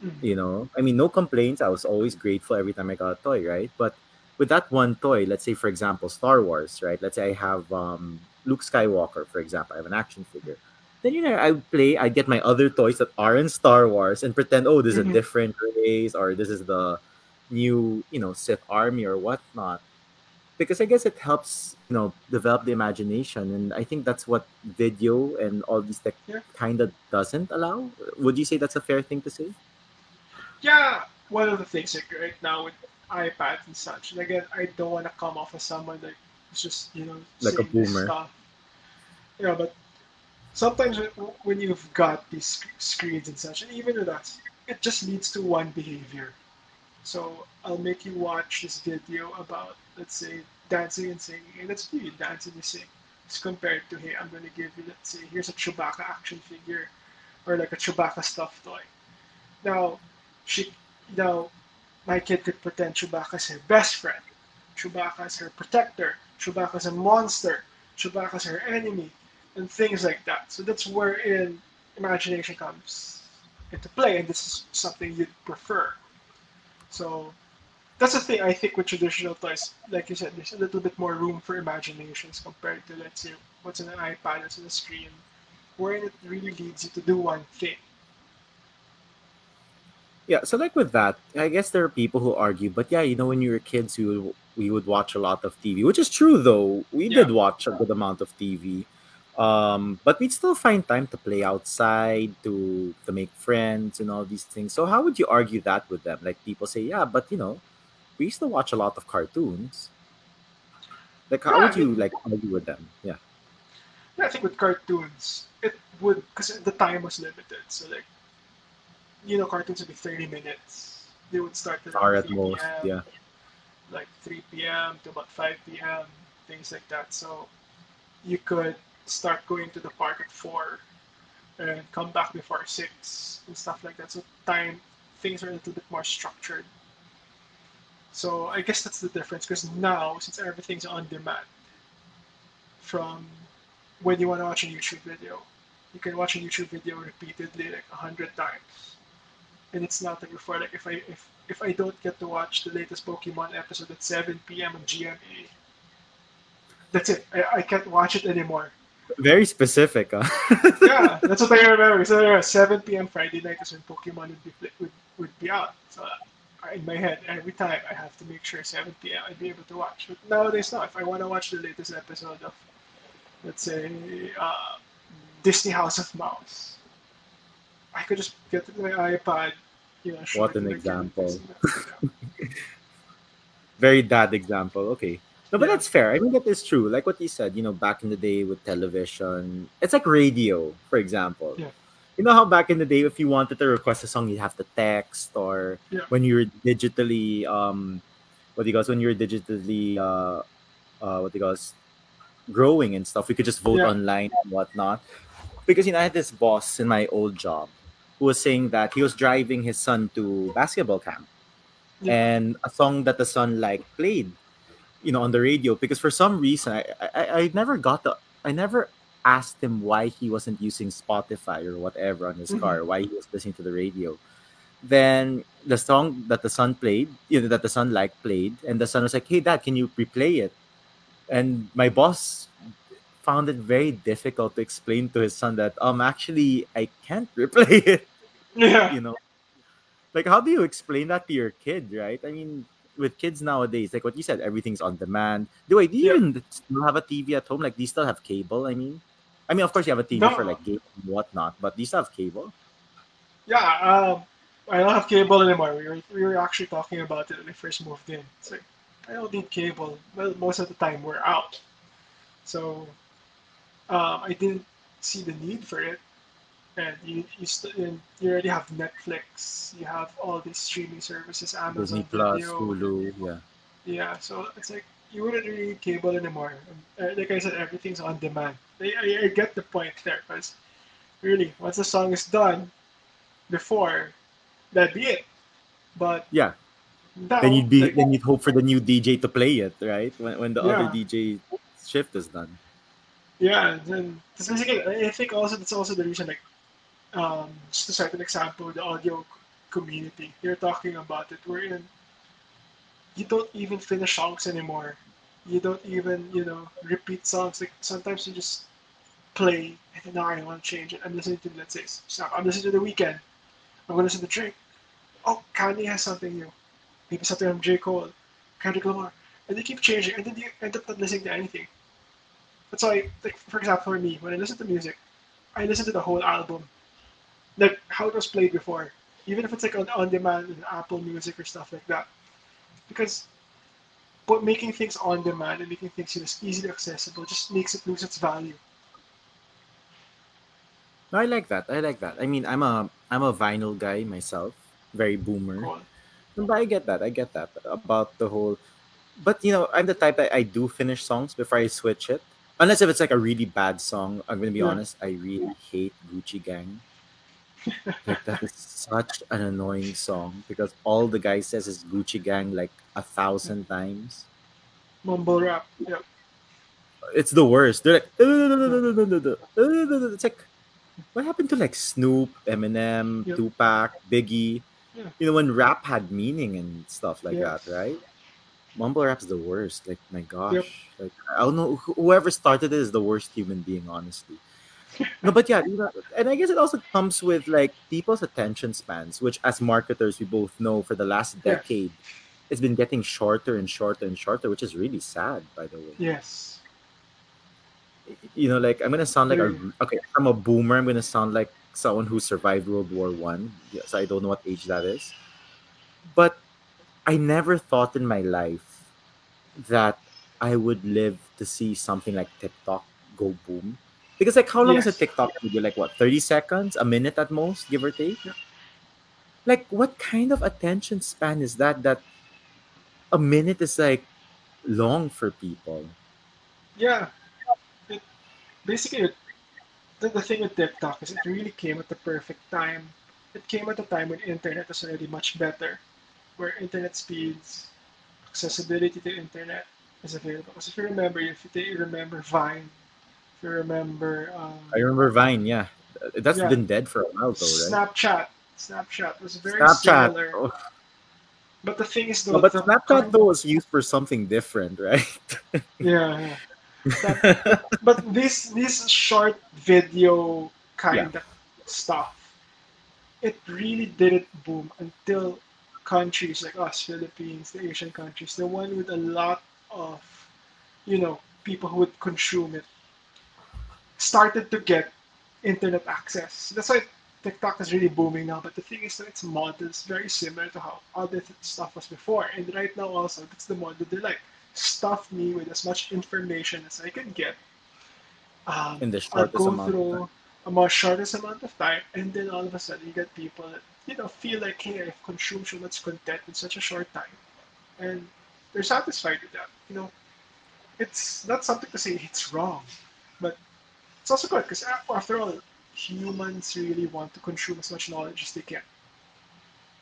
Mhm. you know i mean no complaints i was always grateful every time i got a toy right but with that one toy let's say for example star wars right? Let's say i have um luke skywalker for example i have an action figure. Then you know i would play i get my other toys that are in star wars and pretend oh this is Mhm. a different race or this is the new you know sith army or whatnot. Because i guess it helps you know develop the imagination and i think that's what video and all these tech Yeah. kind of doesn't allow. Would you say that's a fair thing to say? Yeah, one of the things like right now with iPads and such. And again, I don't want to come off as someone that is just you know Like a boomer. stuff. Yeah, but sometimes when- you've got these screens and such, and even with us, it just leads to one behavior. So I'll make you watch this video about, let's say, dancing and singing, and let's do you dance and you sing. As compared to, hey, I'm gonna give you, let's say, here's a Chewbacca action figure, or like a Chewbacca stuffed toy. Now, she, now, my kid could pretend Chewbacca's her best friend, Chewbacca's her protector, Chewbacca's a monster, Chewbacca's her enemy, and things like that. So that's wherein imagination comes into play, and this is something you'd prefer. So that's the thing I think with traditional toys, like you said, there's a little bit more room for imaginations compared to let's say what's on an iPad, what's on a screen, wherein it really leads you to do one thing. Yeah, so like with that, I guess there are people who argue, but yeah, you know, when you were kids, we would we would watch a lot of TV, which is true though. We Yeah. did watch a good amount of TV, um, but we'd still find time to play outside, to to make friends, and all these things. So how would you argue that with them? Like people say, yeah, but you know, we used to watch a lot of cartoons. Like how Yeah, would I you mean, like argue with them? Yeah, yeah, I think with cartoons, it would because the time was limited. So like, you know, cartoons would be 30 minutes. They would start at 3 most, p.m. yeah. like 3 p.m. to about 5 p.m., things like that. So you could start going to the park at 4 and come back before 6 and stuff like that. So time, things are a little bit more structured. So I guess that's the difference because now, since everything's on demand, from when you want to watch a YouTube video, you can watch a YouTube video repeatedly like a hundred times and it's not like before. Like if I if if I don't get to watch the latest Pokemon episode at 7 p.m. on GMA, that's it. I, I can't watch it anymore. Very specific, huh? Yeah, that's what I remember. So yeah, 7 p.m. Friday night is when Pokemon would be would, would be out. So in my head, every time I have to make sure 7 p.m. I'd be able to watch. But nowadays, not. If I want to watch the latest episode of, let's say, uh, Disney House of Mouse, I could just get my iPad, you know, What an my kid and example. this and that. very dad example. Okay. No, but Yeah. that's fair. I mean, that is true. Like what you said, you know, back in the day with television, it's like radio, for example. Yeah. You know how back in the day, if you wanted to request a song, you'd have to text, or Yeah. when you were digitally, um, what do you guys, when you were digitally, uh, uh, what do you guys, growing and stuff, we could just vote Yeah. online and whatnot. Because, you know, I had this boss in my old job who was saying that he was driving his son to basketball camp. Yeah. and a song that the son like played you know on the radio. Because for some reason I, I i never got the i never asked him why he wasn't using spotify or whatever on his Mhm. car why he was listening to the radio. Then the song that the son played you know that the son like played. And the son was like hey dad can you replay it? And my boss found it very difficult to explain to his son that um actually i can't replay it Yeah. you know like how do you explain that to your kid right i mean with kids nowadays like what you said everything's on demand do wait do you Yeah. even still have a tv at home like do you still have cable i mean i mean of course you have a tv for like games and whatnot but do you still have cable Yeah, um, I don't have cable anymore. We were, we were actually talking about it when I first moved in. It's like, I don't need cable. Well, most of the time we're out. So um, I didn't see the need for it. And you you, st- and you already have Netflix, you have all these streaming services, Disney Amazon Plus, Video. Hulu, yeah. Yeah, so it's like you wouldn't really need cable anymore. Uh, like I said, everything's on demand. I, I, I get the point there, because really, once the song is done, before, that'd be it. But Yeah. now, Then you'd be like, then you'd hope for the new DJ to play it, right? When when the other DJ shift is done. Yeah, then that's basically. I think also that's also the reason. Like, um, just to cite an example, the audio community. you're talking about it. we're in, you don't even finish songs anymore. You don't even you know repeat songs. Like sometimes you just play and then now I want to change it. I'm listening to let's say snap. I'm listening to the Weeknd. I'm gonna listen to Drake. Oh, Kanye has something new. Maybe something from J Cole, Kendrick Lamar, and they keep changing, and then you end up not listening to anything. That's why, like for example, for me, when I listen to music, I listen to the whole album, like how it was played before, even if it's like on on demand in Apple Music or stuff like that, because but making things on demand and making things you know, easily accessible just makes it lose its value. No, I like that. I like that. I mean, I'm a I'm a vinyl guy myself, very boomer. Cool. But I get that. I get that about the whole. But you know, I'm the type that I do finish songs before I switch it. Unless if it's like a really bad song. I'm gonna be Yeah. honest. I really hate Gucci Gang. Like that is such an annoying song because all the guy says is Gucci Gang like a thousand times. Mumble rap. Yeah. It's the worst. They're like it's like what happened to like Snoop, Eminem, Yep. Tupac, Biggie? Yeah. You know when rap had meaning and stuff like Yes. that, right? Mumble rap's the worst. Like my gosh, Yep. like I don't know whoever started it is the worst human being, honestly. No, but yeah, you know, and I guess it also comes with like people's attention spans, which as marketers we both know for the last Yeah. decade, it's been getting shorter and shorter and shorter, which is really sad, by the way. Yes. You know, like I'm gonna sound like a mm. okay, I'm a boomer. I'm gonna sound like someone who survived World War One. Yes, I don't know what age that is, but I never thought in my life that I would live to see something like TikTok go boom. Because like how long is a Yes. TikTok video? Like what, 30 seconds? A minute at most, give or take? Yeah. Like what kind of attention span is that that a minute is like long for people? Yeah. It, basically, the, the thing with TikTok is it really came at the perfect time. It came at a time when internet was already much better, where internet speeds, accessibility to internet is available. Because if you remember, if you remember Vine, if you remember um, I remember Vine, yeah. That's Yeah. been dead for a while though, right? Snapchat, Snapchat was very Snapchat. similar. Oh, But the thing is, though, no, but Snapchat though was used for something different, right? yeah, yeah. but this this short video kind of stuff, it really didn't boom until countries like us, Philippines, the Asian countries, the one with a lot of, you know, people who would consume it, started to get internet access. That's why TikTok is really booming now. But the thing is that its model is very similar to how other th- stuff was before. And right now also, that's the model they like. Stuff me with as much information as I can get. Um, In the shortest I'll go amount of through time. a more shortest amount of time, and then all of a sudden you get people that you know feel like, hey, I've consumed so much content in such a short time, and they're satisfied with that. You know, it's not something to say it's wrong, but it's also good because after all, humans really want to consume as much knowledge as they can,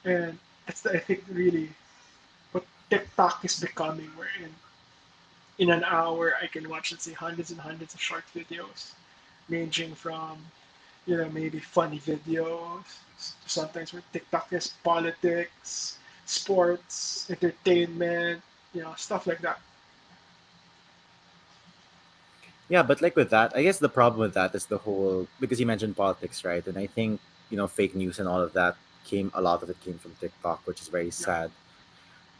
and that's the, I think really what TikTok is becoming. Wherein in an hour I can watch let's say hundreds and hundreds of short videos, ranging from you know maybe funny videos sometimes where TikTok is politics, sports, entertainment, you know stuff like that. Yeah, but like with that, I guess the problem with that is the whole because you mentioned politics, right? And I think you know fake news and all of that came a lot of it came from TikTok, which is very sad.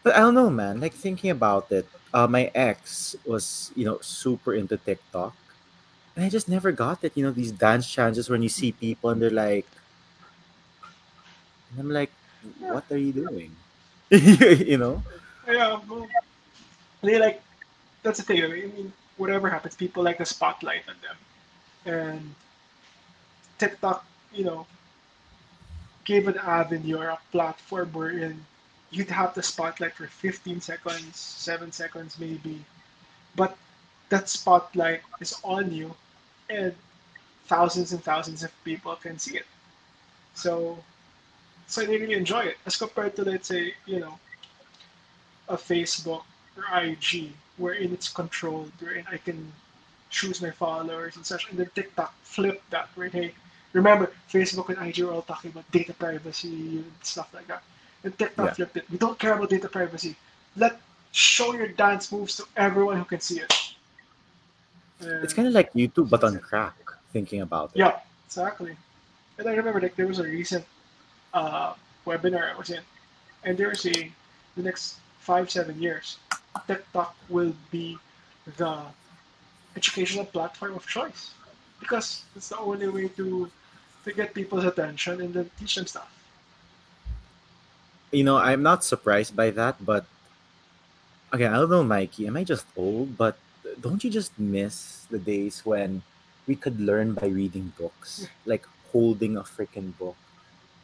But I don't know, man. Like thinking about it, uh, my ex was you know super into TikTok, and I just never got it. You know these dance challenges when you see people and they're like, and I'm like, what are you doing? you know? Yeah, well, they like that's the thing. I mean, whatever happens, people like the spotlight on them, and TikTok, you know, gave an avenue or a platform wherein you'd have the spotlight for 15 seconds, 7 seconds maybe, but that spotlight is on you and thousands and thousands of people can see it. So, so they really enjoy it as compared to let's say you know a Facebook or IG wherein it's controlled, wherein I can choose my followers and such, and then TikTok flip that right. Hey, remember Facebook and IG are all talking about data privacy and stuff like that, and TikTok Yeah. flipped it. We don't care about data privacy. Let show your dance moves to everyone who can see it. It's kind of like YouTube, but on crack. Thinking about it. yeah, exactly. And I remember like there was a recent uh, webinar I was in, and they were saying the next five seven years, TikTok will be the educational platform of choice because it's the only way to to get people's attention and then teach them stuff. You know, I'm not surprised by that, but again, I don't know, Mikey. Am I just old? But don't you just miss the days when we could learn by reading books, like holding a freaking book?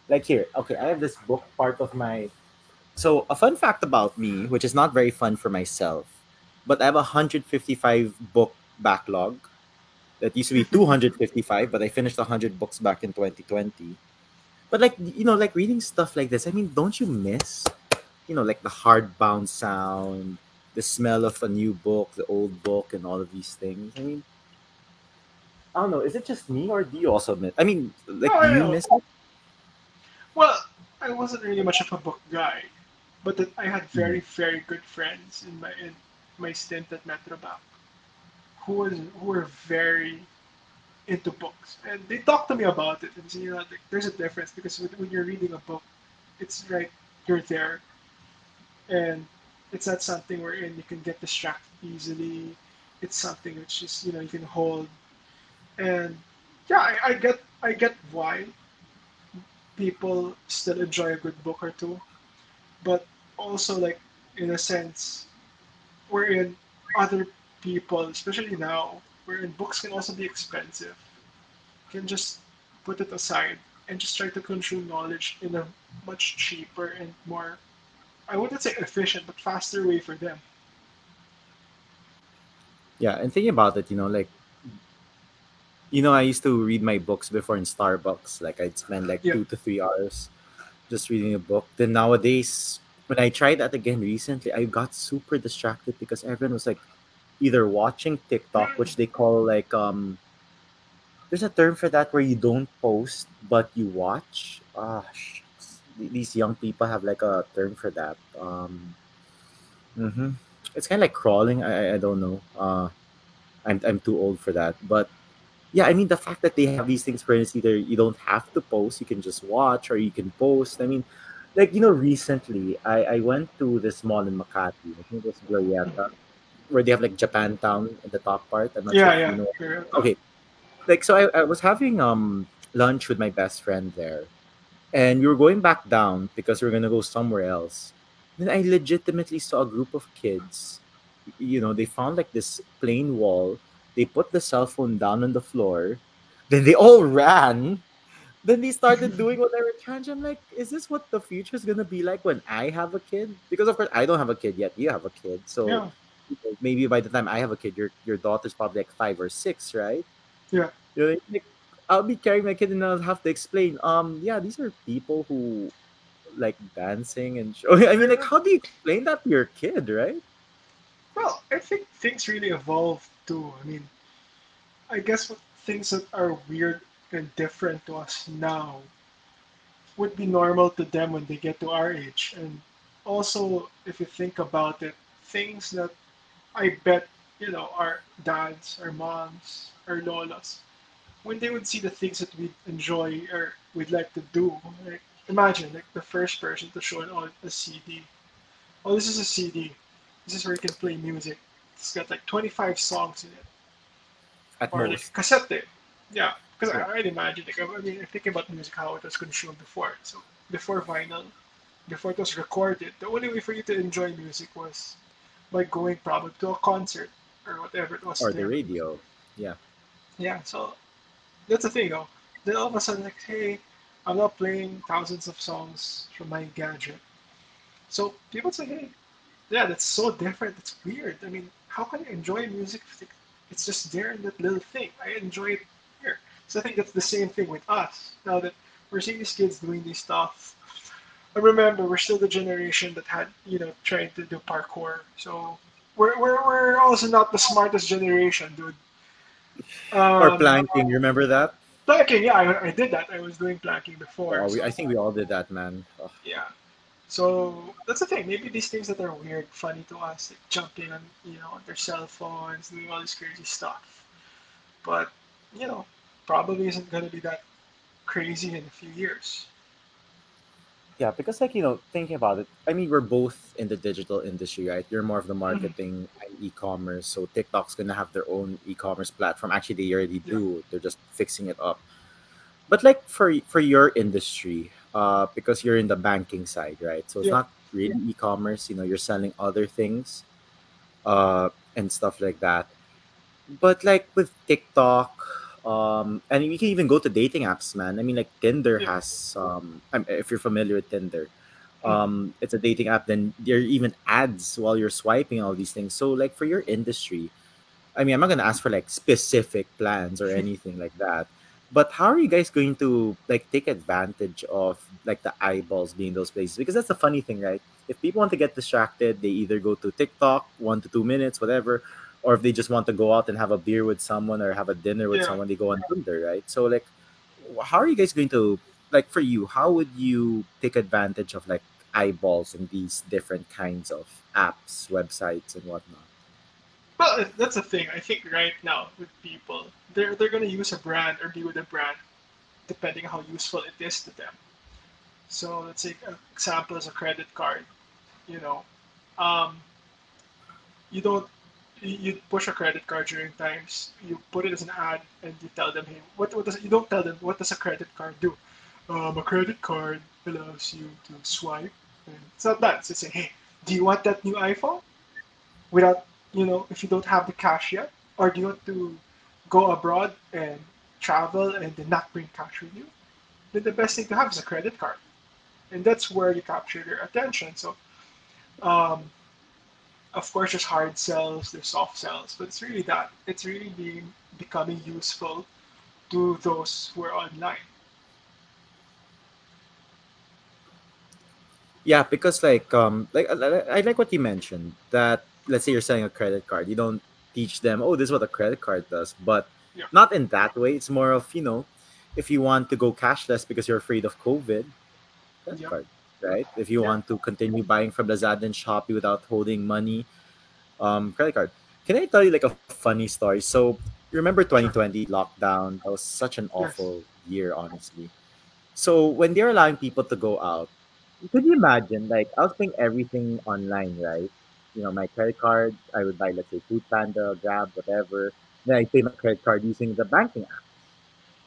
Like here, okay, I have this book part of my. So a fun fact about me, which is not very fun for myself, but I have a 155 book backlog. That used to be 255, but I finished 100 books back in 2020. But like you know, like reading stuff like this, I mean, don't you miss, you know, like the hardbound sound, the smell of a new book, the old book, and all of these things? I mean, I don't know. Is it just me, or do you also miss? I mean, like, No, I you know. miss it? Well, I wasn't really much of a book guy, but I had very mm. very good friends in my in my stint at Metrobank who was who were very into books, and they talked to me about it and say, you know, like, there's a difference because when, when you're reading a book, it's right you're there, and it's not something wherein you can get distracted easily. It's something which is you know you can hold, and yeah, I, I get I get why people still enjoy a good book or two, but also like in a sense, wherein other people, especially now, wherein books can also be expensive, can just put it aside and just try to consume knowledge in a much cheaper and more, I wouldn't say efficient, but faster way for them. Yeah, and thinking about it, you know, like, you know, I used to read my books before in Starbucks. Like, I'd spend like Yeah. two to three hours just reading a book. Then nowadays, when I tried that again recently, I got super distracted because everyone was like either watching TikTok, which they call like um. There's a term for that where you don't post but you watch. Ah, shucks. These young people have like a term for that. Um, mhm. It's kind of like crawling. I I- don't know. Uh, I'm I'm too old for that. But yeah, I mean the fact that they have these things where it's either you don't have to post, you can just watch, or you can post. I mean, like you know, recently I I went to this mall in Makati. I think it was Glorieta, where they have like Japantown in the top part. I'm not Yeah, sure yeah. you know. Fair- Okay, like so I, I was having um lunch with my best friend there, and we were going back down because we are gonna go somewhere else. Then I legitimately saw a group of kids. You know, they found like this plain wall. They put the cell phone down on the floor. Then they all ran. Then they started doing what they were trying. I'm like, is this what the future is gonna be like when I have a kid? Because of course I don't have a kid yet. You have a kid, so Yeah, maybe by the time I have a kid, your your daughter's probably like five or six, right? Yeah. You know, like, I'll be carrying my kid and I'll have to explain. Um, yeah, these are people who like dancing and show. I mean, like, how do you explain that to your kid, right? Well, I think things really evolve too. I mean, I guess things that are weird and different to us now would be normal to them when they get to our age. And also, if you think about it, things that I bet, you know, our dads, our moms, our lolas, when they would see the things that we enjoy or we'd like to do, like imagine like the first person to show an all a CD. Oh, this is a CD. This is where you can play music. It's got like 25 songs in it, At or like cassette. Yeah, because Yeah. I, I'd imagine like I mean, thinking about music how it was consumed before. So before vinyl, before it was recorded, the only way for you to enjoy music was by going probably to a concert or whatever it was. Or the radio. Yeah. Yeah, so that's the thing though. then all of a sudden, like, hey, I'm not playing thousands of songs from my gadget. So people say, hey, yeah, that's so different. It's weird. I mean, how can you enjoy music if it's just there in that little thing? I enjoy it here. So I think that's the same thing with us. Now that we're seeing these kids doing these stuff, I remember we're still the generation that had, you know, tried to do parkour. So we're, we're, we're also not the smartest generation, dude. Um, or planking, you remember that? Planking, yeah, I, I did that. I was doing planking before. Oh, we. I think we all did that, man. Oh. Yeah. So that's the thing. Maybe these things that are weird, funny to us, like jumping on, you know, their cell phones, doing all this crazy stuff. But, you know, probably isn't going to be that crazy in a few years. Yeah, because like you know, thinking about it, I mean, we're both in the digital industry, right? You're more of the mm-hmm. marketing and e-commerce, so TikTok's gonna have their own e-commerce platform. Actually, they already do. Yeah. They're just fixing it up. But like for for your industry, uh, because you're in the banking side, right? So it's yeah. not really yeah. e-commerce. You know, you're selling other things, uh, and stuff like that. But like with TikTok, um, and you can even go to dating apps, man. I mean, like Tinder yeah. has, um, if you're familiar with Tinder, hmm. um, it's a dating app. Then there are even ads while you're swiping all these things. So, like for your industry, I mean, I'm not gonna ask for like specific plans or anything like that. But how are you guys going to like take advantage of like the eyeballs being those places? Because that's the funny thing, right? If people want to get distracted, they either go to TikTok, one to two minutes, whatever, or if they just want to go out and have a beer with someone or have a dinner with yeah. someone, they go on Tinder, right? So like, how are you guys going to like for you? How would you take advantage of like eyeballs in these different kinds of apps, websites, and whatnot? Well, that's the thing. I think right now with people, they're they're gonna use a brand or be with a brand, depending how useful it is to them. So let's take an example as a credit card. You know, um, you don't you push a credit card during times. You put it as an ad, and you tell them, "Hey, what what does you don't tell them what does a credit card do? Um, a credit card allows you to swipe, and it's not that. It's saying, "Hey, do you want that new iPhone?" Without you know, if you don't have the cash yet, or do you want to go abroad and travel and then not bring cash with you? Then the best thing to have is a credit card, and that's where you capture their attention. So. Um, of course there's hard sells, there's soft sells, but it's really that. It's really being becoming useful to those who are online. Yeah, because like um like I like what you mentioned that let's say you're selling a credit card, you don't teach them, oh, this is what a credit card does, but yeah. not in that way. It's more of you know, if you want to go cashless because you're afraid of COVID, credit yeah. card right? If you yeah. want to continue buying from Lazada and Shopee without holding money, um, credit card. Can I tell you like a funny story? So remember 2020 lockdown? That was such an awful yes. year, honestly. So when they're allowing people to go out, could you imagine? Like I was paying everything online, right? You know, my credit card, I would buy let's say Food Panda, Grab, whatever. Then I pay my credit card using the banking app.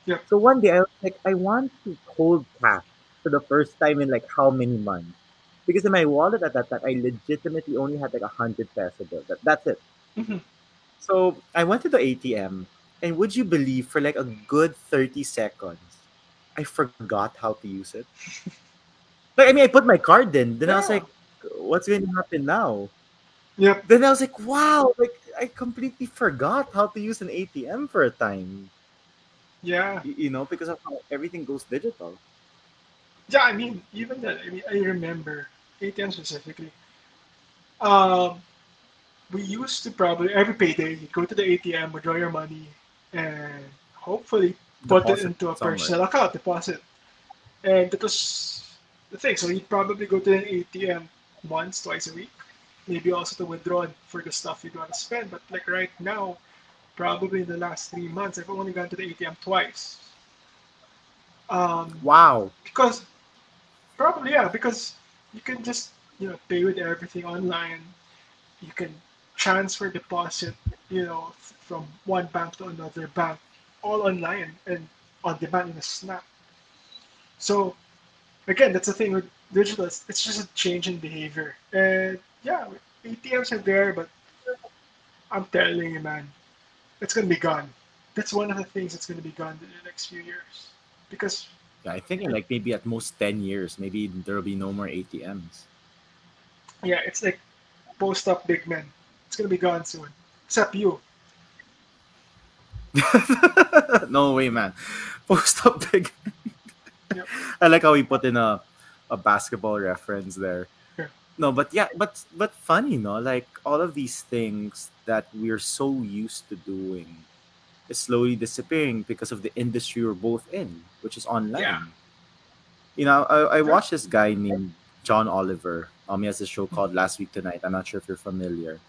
Yeah. So one day I was like, I want to hold cash for the first time in like how many months? Because in my wallet at that time, I legitimately only had like a hundred peso bill. That, that's it. Mm-hmm. So I went to the ATM, and would you believe, for like a good thirty seconds, I forgot how to use it. like I mean, I put my card in. Then yeah. I was like, "What's going to happen now?" Yeah. Then I was like, "Wow!" Like I completely forgot how to use an ATM for a time. Yeah. You, you know, because of how everything goes digital. Yeah, I mean, even that. I mean, I remember ATM specifically. Um, we used to probably every payday you go to the ATM, withdraw your money, and hopefully put it into a somewhere. personal account, deposit. And that was the thing. So you'd probably go to an ATM once, twice a week, maybe also to withdraw for the stuff you want to spend. But like right now, probably in the last three months, I've only gone to the ATM twice. Um, wow. Because Probably yeah, because you can just you know pay with everything online. You can transfer deposit, you know, from one bank to another bank, all online and on demand in a snap. So again, that's the thing with digital. It's, it's just a change in behavior. And yeah, ATMs are there, but I'm telling you, man, it's gonna be gone. That's one of the things that's gonna be gone in the next few years. because Yeah, I think in like maybe at most ten years, maybe there'll be no more ATMs. yeah, it's like post up big men. It's gonna be gone soon. Except you. no way, man. Post up big. Yep. I like how we put in a a basketball reference there. Yeah. No, but yeah, but but funny, no? Like all of these things that we're so used to doing is slowly disappearing because of the industry we're both in, which is online. Yeah. You know, I, I watched this guy named John Oliver. Um, he has a show called Last Week Tonight. I'm not sure if you're familiar.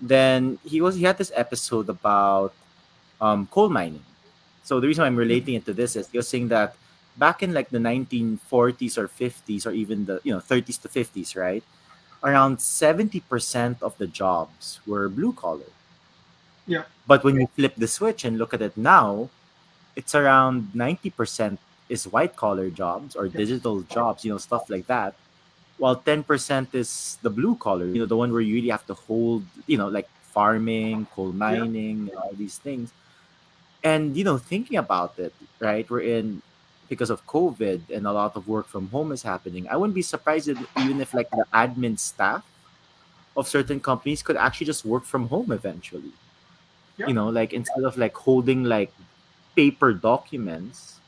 Then he was he had this episode about um, coal mining. So the reason I'm relating it to this is you're saying that back in like the 1940s or 50s or even the you know 30s to 50s, right? Around 70% of the jobs were blue collar. Yeah. But when you flip the switch and look at it now, it's around 90% is white collar jobs or Yeah. digital jobs, you know, stuff like that. While 10% is the blue collar, you know, the one where you really have to hold, you know, like farming, coal mining, and all these things. And, you know, thinking about it, right? We're in because of COVID and a lot of work from home is happening. I wouldn't be surprised if, even if like the admin staff of certain companies could actually just work from home eventually. Yeah. You know, like instead of like holding like paper documents,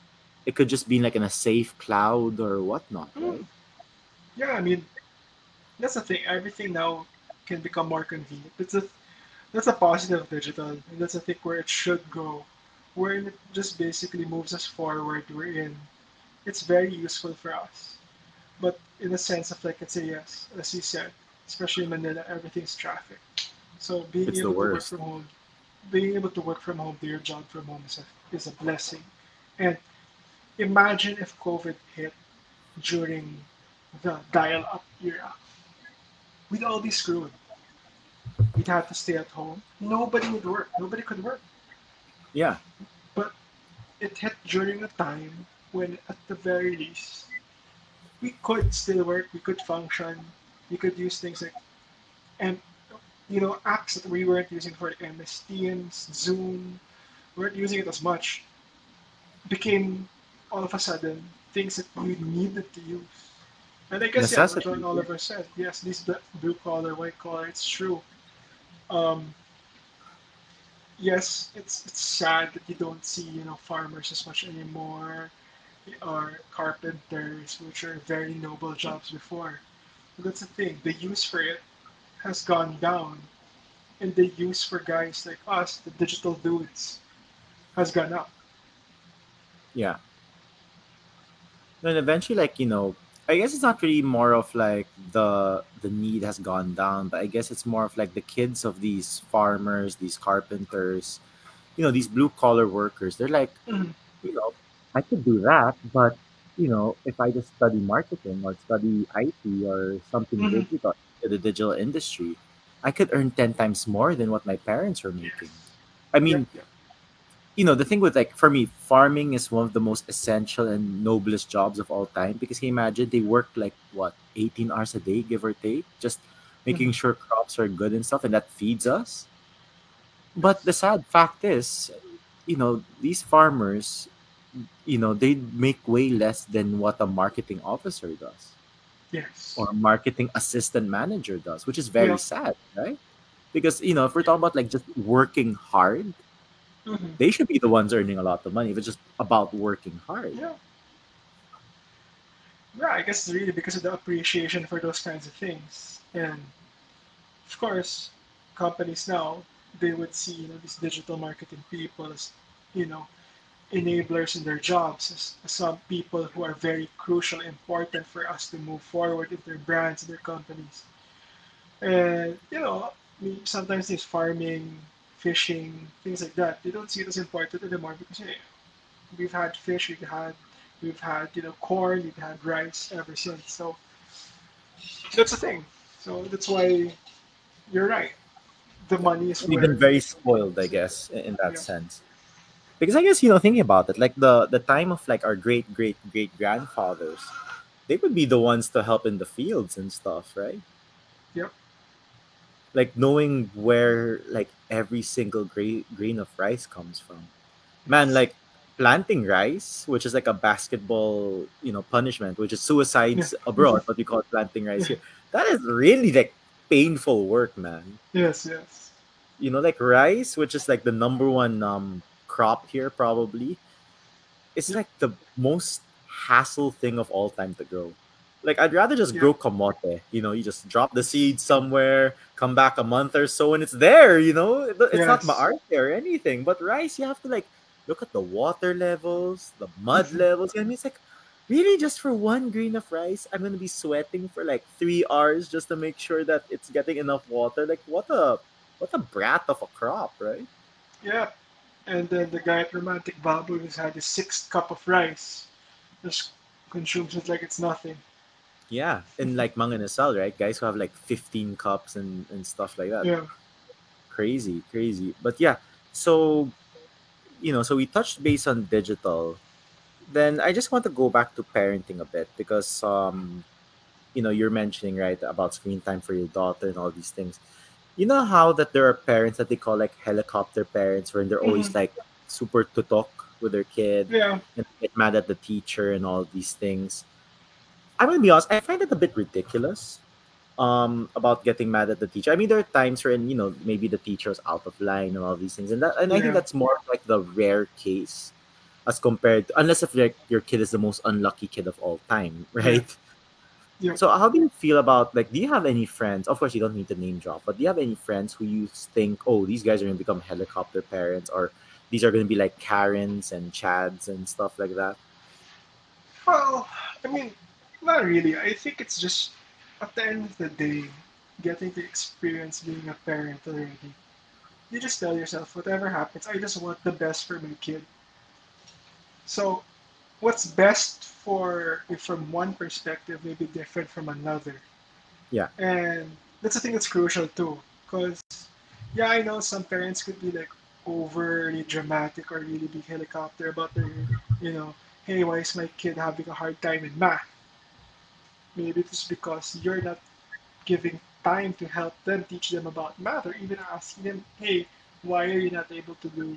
it could just be like in a safe cloud or whatnot, Mm. right? Yeah, I mean that's the thing. Everything now can become more convenient. That's a that's a positive digital, and that's I think where it should go. Where it just basically moves us forward. We're in. It's very useful for us, but in a sense of like it's a yes, as you said, especially in Manila, everything's traffic. So being It's the able to work worst. from home, being able to work from home, do your job from home is a, is a blessing. And imagine if COVID hit during the dial-up era. We'd all be screwed. We'd have to stay at home. Nobody would work. Nobody could work. Yeah. But it hit during a time when, at the very least, we could still work. We could function. We could use things like, and you know, apps that we weren't using for MS Teams, Zoom, weren't using it as much. Became all of a sudden things that we needed to use. And I guess yeah, what John. Oliver said, yes, these blue collar, white collar, it's true. Um, yes, it's it's sad that you don't see you know farmers as much anymore, or carpenters, which are very noble jobs before. But that's the thing. The use for it has gone down, and the use for guys like us, the digital dudes, has gone up. Yeah. Then eventually, like you know, I guess it's not really more of like the the need has gone down, but I guess it's more of like the kids of these farmers, these carpenters, you know, these blue collar workers. They're like, Mhm. you know, I could do that, but you know, if I just study marketing or study IT or something Mhm. digital, the digital industry, I could earn ten times more than what my parents were making. I mean, you know the thing with like for me farming is one of the most essential and noblest jobs of all time because can you imagine they work like what 18 hours a day give or take just making mm-hmm. sure crops are good and stuff and that feeds us? But the sad fact is you know these farmers you know they make way less than what a marketing officer does Yes. or a marketing assistant manager does which is very Yeah. sad right because you know if we're talking about like just working hard Mhm. they should be the ones earning a lot of money if it's just about working hard. Yeah. Yeah, I guess it's really because of the appreciation for those kinds of things. And of course, companies now they would see you know these digital marketing people as you know enablers in their jobs as, as some people who are very crucial, important for us to move forward in their brands, their companies. And you know, sometimes these farming, fishing, things like that, they don't see it as important anymore because hey, we've had fish, we've had we've had you know corn, we've had rice ever since. So that's the thing. So that's why you're right. The money is We've been very spoiled, I guess, in, in that Yeah. sense. Because I guess you know, thinking about it, like the the time of like our great great great grandfathers, they would be the ones to help in the fields and stuff, right? Yep. Like knowing where like every single gra- grain of rice comes from. Man, like planting rice, which is like a basketball, you know, punishment, which is suicides abroad, but we call it planting rice here. That is really like painful work, man. Yes, yes. You know, like rice, which is like the number one um crop here, probably. It's like the most hassle thing of all time to grow. Like I'd rather just Yeah. grow kamote. You know, you just drop the seed somewhere, come back a month or so, and it's there. You know, It- it's not Yes. maarte or anything. But rice, you have to like look at the water levels, the mud Mhm. levels. I mean, it's like really just for one grain of rice, I'm gonna be sweating for like three hours just to make sure that it's getting enough water. Like what a what a brat of a crop, right? Yeah. And then the guy at Romantic Baboy who's had his sixth cup of rice just consumes it like it's nothing. Yeah, and like Mang Inasal, right? Guys who have like 15 cups and, and stuff like that. Yeah. Crazy, crazy. But yeah, so you know, so we touched base on digital. Then I just want to go back to parenting a bit because um you know, you're mentioning right about screen time for your daughter and all these things. You know how that there are parents that they call like helicopter parents where they're always Mhm. like super to talk with their kid Yeah. and get mad at the teacher and all these things. I'm gonna be honest, I find it a bit ridiculous um about getting mad at the teacher. I mean there are times when you know maybe the teacher's out of line and all these things, and that and I think that's more like the rare case as compared to unless if like your kid is the most unlucky kid of all time, right? Yeah. So how do you feel about like do you have any friends? Of course you don't need to name drop, but do you have any friends who you think, oh, these guys are gonna become helicopter parents or these are gonna be like Karens and Chads and stuff like that? Well, I mean, not really. I think it's just at the end of the day, getting to experience being a parent already. You just tell yourself, whatever happens, I just want the best for my kid. So, what's best for if from one perspective may be different from another. Yeah. And that's the thing that's crucial too. Because, yeah, I know some parents could be like overly dramatic or really big helicopter about their, you know, hey, why is my kid having a hard time in math? Maybe it's because you're not giving time to help them teach them about math or even asking them, hey, why are you not able to do,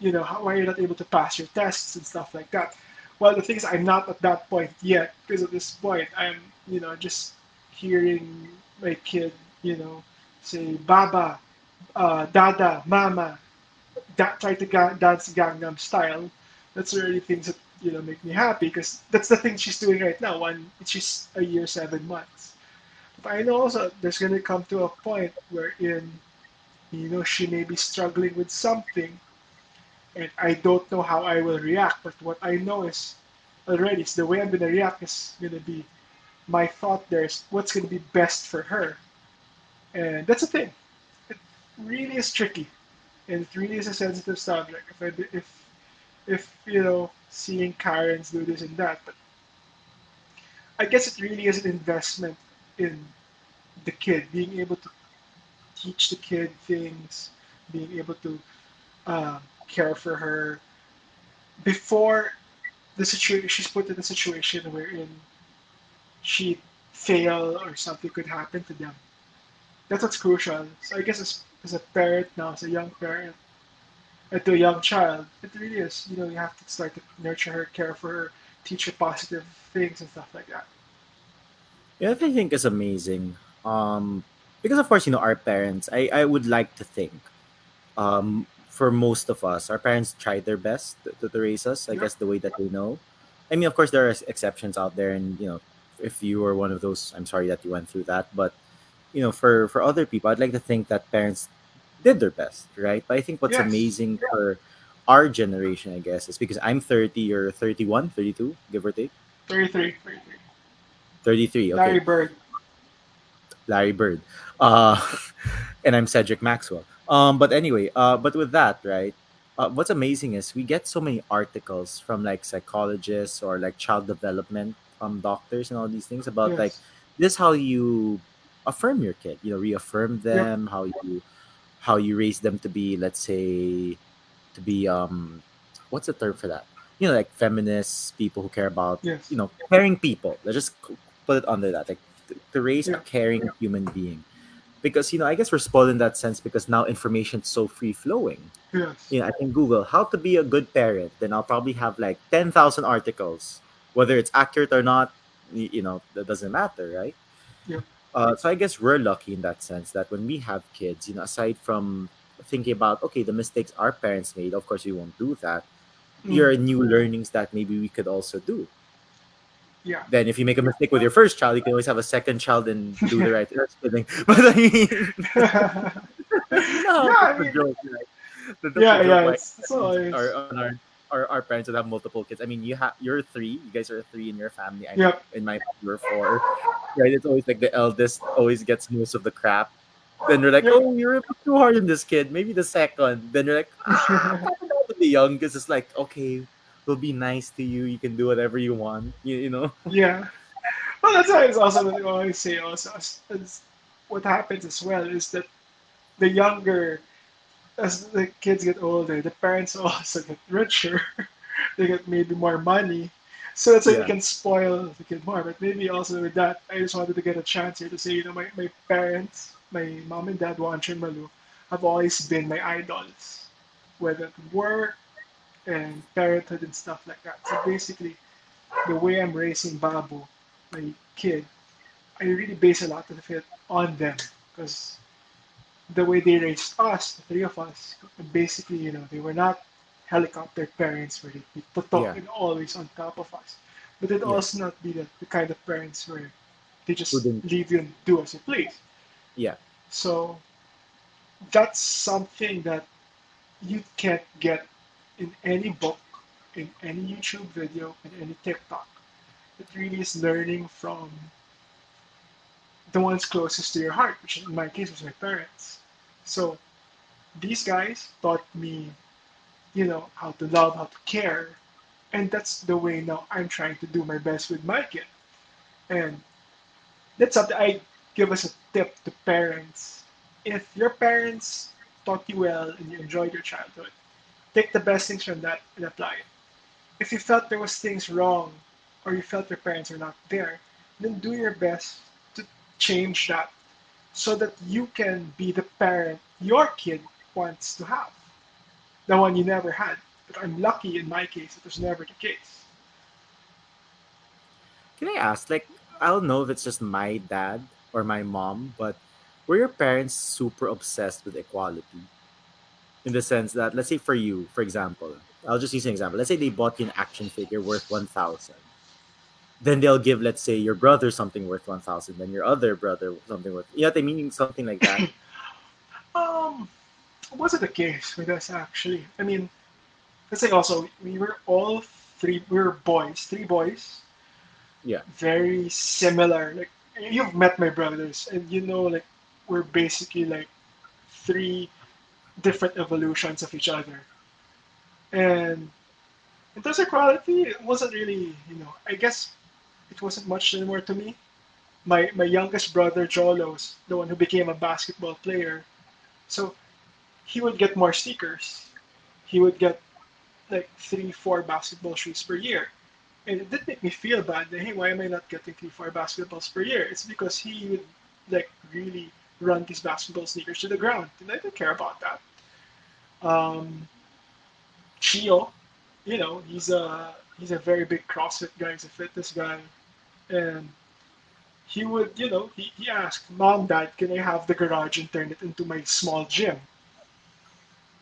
you know, how, why are not able to pass your tests and stuff like that? Well, the thing is, I'm not at that point yet because at this point, I'm, you know, just hearing my kid, you know, say, Baba, uh, Dada, Mama, da- try to ga- dance Gangnam style. That's already things that you know make me happy because that's the thing she's doing right now. One, she's a year seven months. But I know also there's gonna come to a point wherein you know she may be struggling with something, and I don't know how I will react. But what I know is already is the way I'm gonna react is gonna be my thought. There's what's gonna be best for her, and that's the thing. It really is tricky, and it really is a sensitive subject. If I, if if you know seeing Karens do this and that, but I guess it really is an investment in the kid, being able to teach the kid things, being able to uh, care for her before the situation she's put in a situation wherein she fail or something could happen to them. That's what's crucial. So I guess as, as a parent now, as a young parent, and to a young child, it really is. You know, you have to start to nurture her, care for her, teach her positive things and stuff like that. Yeah, I think is amazing. Um, because of course, you know, our parents. I I would like to think, um, for most of us, our parents tried their best to, to raise us. I Yeah. guess the way that they know. I mean, of course, there are exceptions out there, and you know, if you were one of those, I'm sorry that you went through that. But you know, for for other people, I'd like to think that parents did their best, right? But I think what's Yes. amazing for our generation, I guess, is because I'm 30, you're 31, 32, give or take, 33, 33. 33. Okay. Larry Bird. Larry Bird. Uh, and I'm Cedric Maxwell. Um, but anyway, uh, but with that, right? Uh, what's amazing is we get so many articles from like psychologists or like child development um, doctors and all these things about like this how you affirm your kid, you know, reaffirm them, how you how you raise them to be, let's say, to be um, what's the term for that? You know, like feminists, people who care about Yes. you know caring people let's just put it under that like to, to raise a Yeah. caring human being because you know i guess we're spoiled in that sense because now information's so free flowing Yes. you know i can google how to be a good parent then i'll probably have like 10000 articles whether it's accurate or not you know that doesn't matter right Yep. uh, so i guess we're lucky in that sense that when we have kids you know aside from thinking about okay the mistakes our parents made of course we won't do that Mm. here are new learnings that maybe we could also do Yeah. then if you make a mistake with your first child you can always have a second child and do the right thing. but I mean, no, Yeah, I mean- joke, right? The- the yeah, yeah. like, our, our, our, our parents would have multiple kids. I mean, you have you're three. You guys are three in your family. I Yep. In my family, we're four. Right? It's always like the eldest always gets most of the crap. Then they're like, Yep. "Oh, you're a bit too hard on this kid. Maybe the second. Then they're like, "Ah, the youngest, it's like, okay, we'll be nice to you. You can do whatever you want. You, you know. Yeah. Well, that's why it's also what I always say. Also, what happens as well is that the younger, as the kids get older, the parents also get richer. they get maybe more money, so that's why Yeah. they can spoil the kid more. But maybe also with that, I just wanted to get a chance here to say, you know, my, my parents, my mom and dad, Wancho and Malu, have always been my idols, whether at work and parenthood and stuff like that. So basically, the way I'm raising Babu, my kid, I really base a lot of it on them because the way they raised us, the three of us, basically, you know, they were not helicopter parents where they be Yeah. and always on top of us. But they'd Yeah. also not be the, the kind of parents where they just Wouldn't- leave you and do as you please. Yeah. So that's something that you can't get in any book, in any YouTube video, in any TikTok. It really is learning from the ones closest to your heart, which in my case was my parents. So these guys taught me, you know, how to love, how to care. And that's the way now I'm trying to do my best with my kid. And that's something I give us a tip to parents. If your parents taught you well and you enjoyed your childhood, take the best things from that and apply it. If you felt there was things wrong or you felt your parents are not there, then do your best to change that so that you can be the parent your kid wants to have. The one you never had. But I'm lucky in my case, it was never the case. Can I ask, like, I don't know if it's just my dad or my mom, but were your parents super obsessed with equality? In the sense that, let's say for you, for example, I'll just use an example. Let's say they bought you an action figure worth 1,000. Then they'll give, let's say, your brother something worth 1,000, then your other brother something worth, you know what I mean? Something like that. Um, was it the case with us actually. I mean, let's say also we were all three. We were boys, three boys. Yeah. Very similar. Like you've met my brothers, and you know, like we're basically like three different evolutions of each other. And in terms of quality, it wasn't really, you know, I guess it wasn't much anymore to me. My my youngest brother Jolos, the one who became a basketball player, so he would get more stickers. He would get like three, four basketball shoes per year. And it did make me feel bad that hey, why am I not getting three, four basketballs per year? It's because he would like really run these basketball sneakers to the ground. And I didn't care about that. Um Chio, you know, he's a he's a very big CrossFit guy, he's a fitness guy. And he would, you know, he, he asked, Mom, Dad, can I have the garage and turn it into my small gym?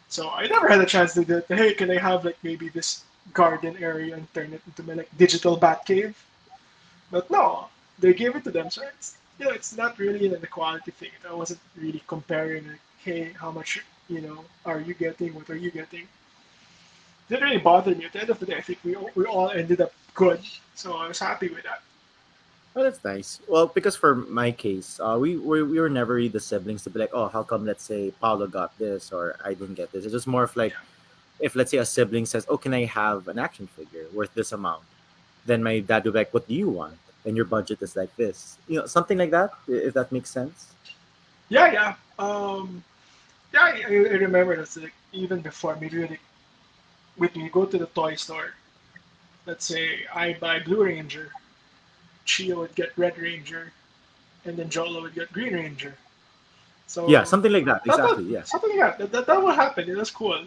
So I never had a chance to do it. Hey, can I have like maybe this garden area and turn it into my like digital bat cave? But no, they gave it to them. So it's you know, it's not really an equality thing. I wasn't really comparing like, hey, how much you know are you getting? What are you getting? It didn't really bother me. At the end of the day, I think we all, we all ended up good. So I was happy with that. Oh, that's nice. Well, because for my case, uh, we, we we were never really the siblings to be like, oh, how come let's say Paulo got this or I didn't get this. It's just more of like, if let's say a sibling says, oh, can I have an action figure worth this amount? Then my dad would be like, what do you want? And your budget is like this, you know, something like that. If that makes sense. Yeah, yeah. Um, yeah, I, I remember that's like even before maybe like when you go to the toy store. Let's say I buy Blue Ranger, Chio would get Red Ranger, and then Jolo would get Green Ranger. So yeah, something like that. that- that- Exactly. Yeah. something like that. That, that, that will happen. That's cool.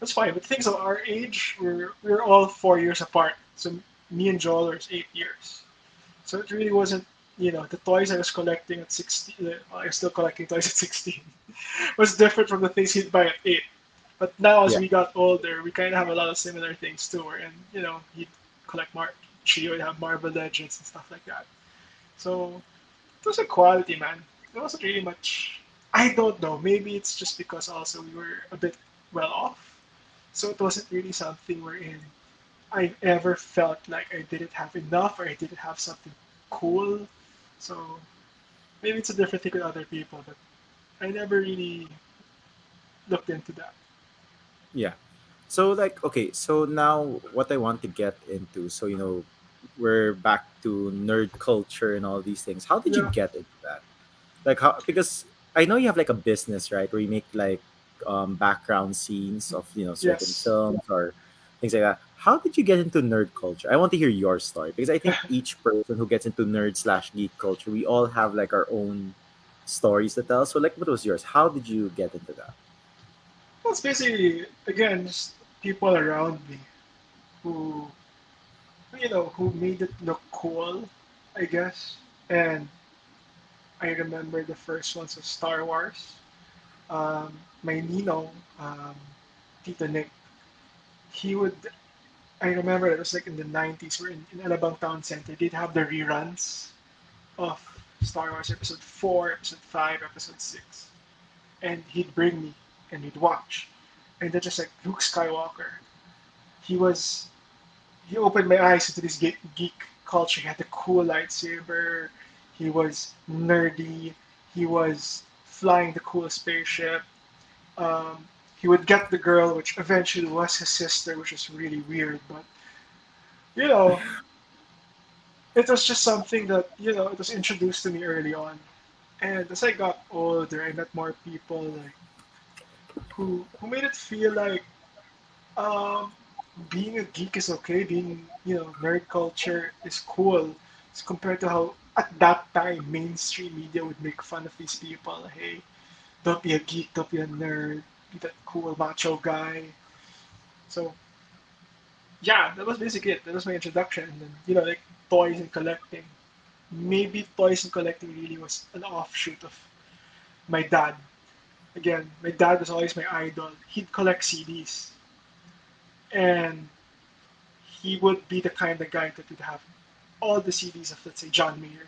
That's fine. But things of our age, we're we're all four years apart. So me and Joel are eight years. So it really wasn't, you know, the toys I was collecting at 16, uh, I was still collecting toys at 16, was different from the things he'd buy at 8. But now as Yeah. we got older, we kind of have a lot of similar things too. And, you know, he'd collect Mar- she would have Marvel Legends and stuff like that. So it was a quality, man. It wasn't really much. I don't know. Maybe it's just because also we were a bit well off. So it wasn't really something wherein I ever felt like I didn't have enough or I didn't have something cool. So maybe it's a different thing with other people, but I never really looked into that. Yeah. So like okay, so now what I want to get into, so you know, we're back to nerd culture and all these things. How did you get into that? Like how because I know you have like a business, right? Where you make like um background scenes of, you know, certain Yes. films or things like that. How did you get into nerd culture? I want to hear your story because I think each person who gets into nerd slash geek culture, we all have like our own stories to tell. So like what was yours? How did you get into that? Well, it's basically, again, just people around me who, you know, who made it look cool, I guess. And I remember the first ones of Star Wars. Um, my Nino, um, Tito Nick, he would, I remember it was like in the 90s, where in, in Alabang Town Center, they'd have the reruns of Star Wars Episode 4, Episode 5, Episode 6. And he'd bring me and we'd watch. And then just like Luke Skywalker, he was, he opened my eyes into this geek, geek culture. He had the cool lightsaber. He was nerdy. He was flying the cool spaceship. Um, he would get the girl, which eventually was his sister, which is really weird. But you know, it was just something that you know it was introduced to me early on. And as I got older, I met more people like who who made it feel like um, being a geek is okay. Being you know nerd culture is cool. As compared to how at that time mainstream media would make fun of these people. Hey, don't be a geek. Don't be a nerd. Be that cool macho guy. So yeah, that was basically it. That was my introduction. And then you know like toys and collecting. Maybe toys and collecting really was an offshoot of my dad again, my dad was always my idol. He'd collect CDs. And he would be the kind of guy that would have all the CDs of, let's say, John Mayer.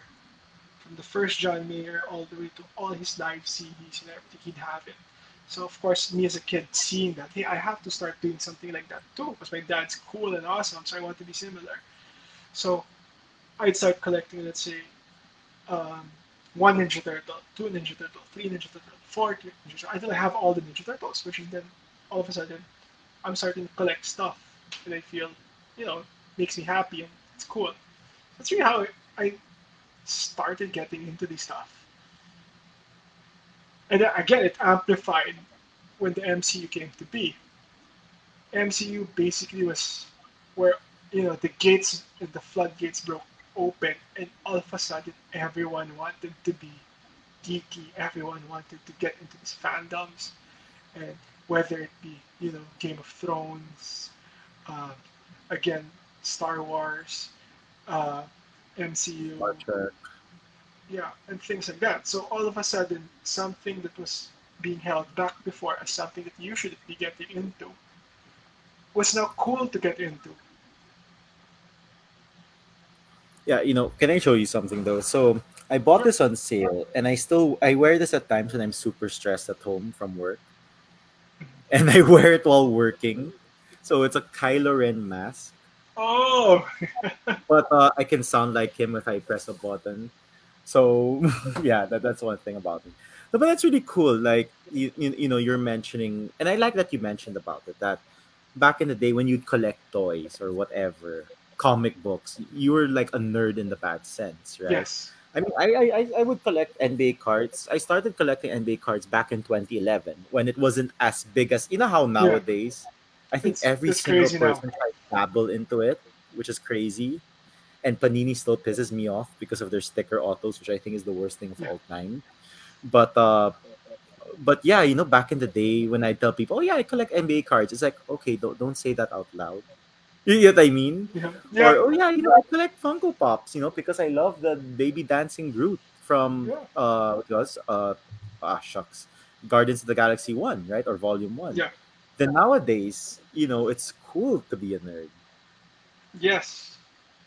From the first John Mayer all the way to all his live CDs and everything, he'd have it. So, of course, me as a kid, seeing that, hey, I have to start doing something like that too, because my dad's cool and awesome, so I want to be similar. So, I'd start collecting, let's say, um, one Ninja Turtle, two Ninja Turtle, three Ninja Turtle, four Ninja Turtle, until I have all the Ninja Turtles, which is then all of a sudden I'm starting to collect stuff that I feel, you know, makes me happy and it's cool. That's really how I started getting into this stuff. And then, again, it amplified when the MCU came to be. MCU basically was where, you know, the gates, and the floodgates broke open and all of a sudden everyone wanted to be geeky everyone wanted to get into these fandoms and whether it be you know game of thrones uh, again star wars uh, mcu Star Trek. Yeah and things like that so all of a sudden something that was being held back before as something that you should be getting into was now cool to get into Yeah, you know, can I show you something though? So I bought this on sale, and I still I wear this at times when I'm super stressed at home from work, and I wear it while working. So it's a Kylo Ren mask, oh but uh, I can sound like him if I press a button. So yeah, that, that's one thing about it. No, but that's really cool. Like you, you, you know, you're mentioning, and I like that you mentioned about it. That back in the day when you'd collect toys or whatever, comic books, you were like a nerd in the bad sense, right? yes I mean, I, I I- would collect NBA cards. I started collecting NBA cards back in 2011 when it wasn't as big as you know how nowadays. Yeah. I think It's- every it's single crazy now. person tries to dabble into it, which is crazy. And Panini still pisses me off because of their sticker autos, which I think is the worst thing of all time. but uh, but yeah, you know, back in the day when I tell people, oh yeah, I collect NBA cards, it's like okay, don't don't say that out loud. You get what I mean? Yeah. Yeah. Or oh yeah, you know, I collect Funko Pops, you know, because I love the baby dancing Groot from Yeah. uh what was uh ah shucks, Guardians of the Galaxy One, right, or Volume One. Yeah. Then nowadays, you know, it's cool to be a nerd, Yes.